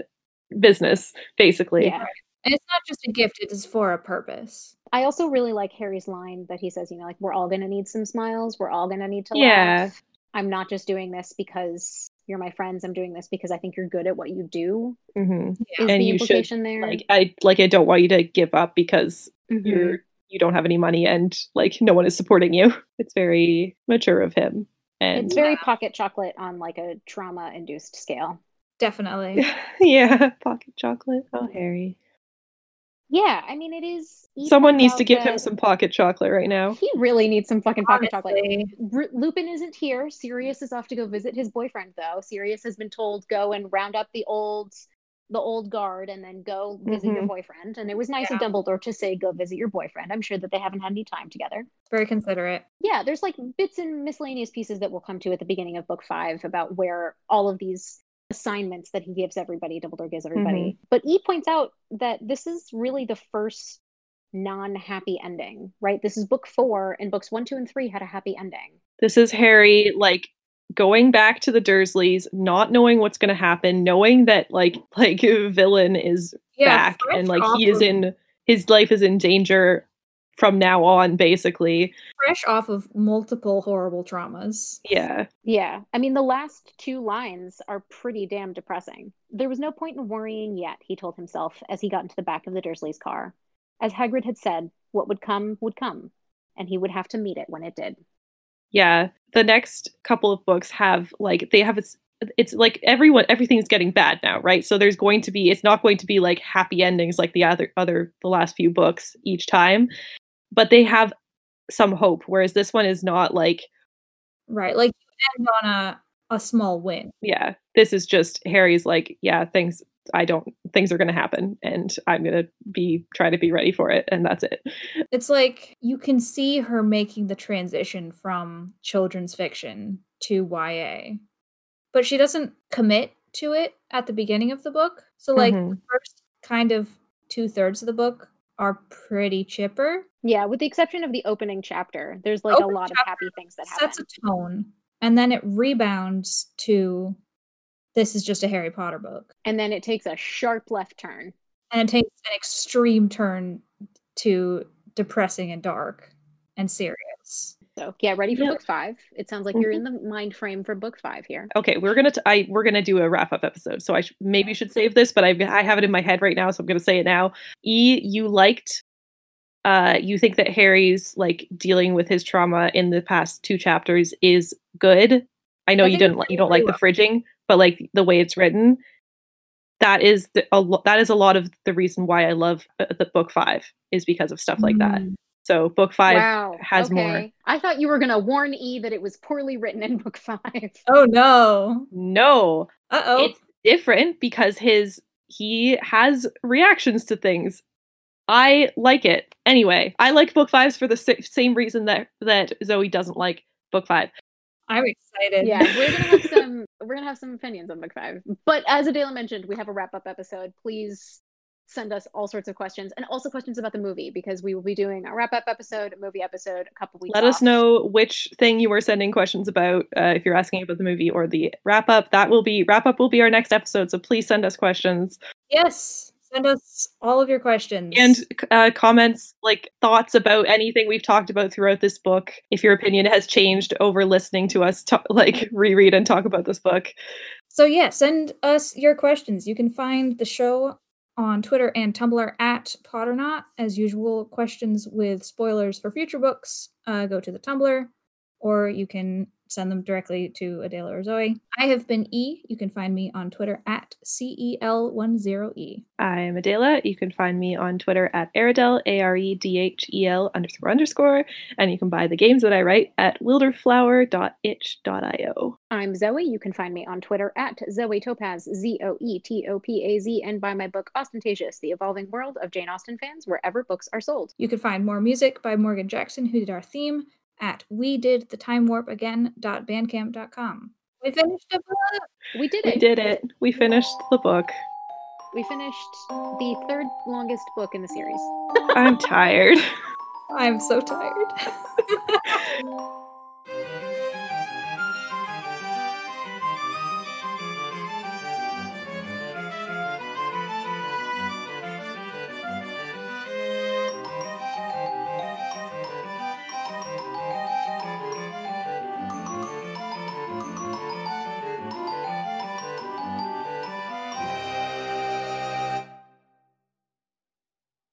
Speaker 2: business, basically.
Speaker 3: Yeah.
Speaker 1: And it's not just a gift, it is for a purpose.
Speaker 3: I also really like Harry's line that he says, you know, like we're all gonna need some smiles, we're all gonna need to
Speaker 2: Yeah.
Speaker 3: laugh. I'm not just doing this because you're my friends. I'm doing this because I think you're good at what you do.
Speaker 2: Mm-hmm.
Speaker 3: Is
Speaker 2: And
Speaker 3: the
Speaker 2: you should,
Speaker 3: implication there?
Speaker 2: Like, I like, I don't want you to give up because
Speaker 3: Mhm.
Speaker 2: you're you don't have any money and like no one is supporting you. It's very mature of him, and
Speaker 3: It's very pocket chocolate on like a trauma induced scale.
Speaker 1: Definitely.
Speaker 2: yeah, pocket chocolate. Oh, Harry.
Speaker 3: Yeah, I mean, it is.
Speaker 2: Someone needs to
Speaker 3: out
Speaker 2: give him some pocket chocolate right now.
Speaker 3: He really needs some fucking pocket chocolate.
Speaker 1: Honestly.
Speaker 3: R- Lupin isn't here. Sirius is off to go visit his boyfriend, though. Sirius has been told go and round up the old, the old guard, and then go visit your
Speaker 2: Mhm.
Speaker 3: boyfriend. And it was nice of Dumbledore to say go visit your boyfriend. I'm sure that they haven't had any time together.
Speaker 1: Very considerate.
Speaker 3: Yeah, there's like bits and miscellaneous pieces that we'll come to at the beginning of book five about where all of these assignments that he gives everybody, Dumbledore gives everybody. But E points out that this is really the first non-happy ending, right? This is book four, and books one, two, and three had a happy ending.
Speaker 2: This is Harry like going back to the Dursleys, not knowing what's going to happen, knowing that like like villain is back and like he is in his life is in danger from now on basically.
Speaker 1: fresh off of multiple horrible traumas.
Speaker 2: Yeah.
Speaker 3: Yeah, I mean, the last two lines are pretty damn depressing. There was no point in worrying yet, he told himself as he got into the back of the Dursleys' car. As Hagrid had said, what would come would come, and he would have to meet it when it did.
Speaker 2: Yeah. The next couple of books have like they have it's it's like everyone everything's getting bad now, right? So there's going to be it's not going to be like happy endings like the other other the last few books each time, but they have some hope whereas this one is not like
Speaker 1: Right. Like you end on a, a small win.
Speaker 2: yeah, this is just Harry's like, yeah, things I don't things are going to happen and I'm going to be try to be ready for it and that's it.
Speaker 1: It's like you can see her making the transition from children's fiction to YA. But she doesn't commit to it at the beginning of the book. So like the
Speaker 2: Mhm.
Speaker 1: first kind of two thirds of the book are pretty chipper.
Speaker 3: Yeah, with the exception of the opening chapter, there's like a lot of happy things that happen.
Speaker 1: Sets a tone. And then it rebounds to this is just a Harry Potter book.
Speaker 3: And then it takes a sharp left turn.
Speaker 1: And it takes an extreme turn to depressing and dark and serious.
Speaker 3: So yeah, ready for
Speaker 2: Yep.
Speaker 3: book five. It sounds like you're in the mind frame for book five here.
Speaker 2: Okay, we're gonna t- I we're gonna do a wrap up episode, so I sh- maybe should save this, but I I have it in my head right now, so I'm gonna say it now. E, you liked, uh, you think that Harry's like dealing with his trauma in the past two chapters is good. I know
Speaker 1: I
Speaker 2: you didn't
Speaker 1: it's
Speaker 2: you don't like
Speaker 1: really
Speaker 2: the fridging, but like the way it's written, that is the, a lo- that is a lot of the reason why I love uh, the book five is because of stuff like that.
Speaker 1: Mm.
Speaker 2: So book five
Speaker 3: wow.
Speaker 2: has more.
Speaker 3: okay. I thought you were gonna warn E that it was poorly written in book five.
Speaker 1: Oh no.
Speaker 2: No,
Speaker 1: Uh oh.
Speaker 2: it's different because his he has reactions to things. I like it. Anyway, I like book fives for the sa- same reason that that Zoe doesn't like book five.
Speaker 1: I'm excited.
Speaker 3: yeah, we're gonna have some we're gonna have some opinions on book five. But as Adela mentioned, we have a wrap up episode. Please send us all sorts of questions and also questions about the movie because we will be doing a wrap up episode, a movie episode, a couple weeks.
Speaker 2: Let
Speaker 3: off.
Speaker 2: us know which thing you were sending questions about. Uh, if you're asking about the movie or the wrap up, that will be wrap up will be our next episode. So please send us questions
Speaker 1: Yes. Send us all of your questions.
Speaker 2: and uh, comments, like thoughts about anything we've talked about throughout this book. If your opinion has changed over listening to us, like reread and talk about this book.
Speaker 1: So yeah, send us your questions. You can find the show on Twitter and Tumblr at Potternaut. As usual, questions with spoilers for future books, uh, go to the Tumblr, or you can send them directly to Adela or Zoe. I have been E. You can find me on Twitter at E CEL10E.
Speaker 2: I'm Adela. You can find me on Twitter at Aredhel, A R E D H E L underscore underscore. And you can buy the games that I write at wilderflower.itch.io.
Speaker 3: I'm Zoe. You can find me on Twitter at Zoe Topaz, Z O E T O P A Z, and buy my book Austentatious, The Evolving World of Jane Austen Fans, wherever books are sold.
Speaker 1: You can find more music by Morgan Jackson, who did our theme, at we did the time warp again.bandcamp.com. We finished a book.
Speaker 3: We did it.
Speaker 2: We did it. We finished the book.
Speaker 3: We finished the third longest book in the series.
Speaker 2: I'm tired.
Speaker 1: I'm so tired.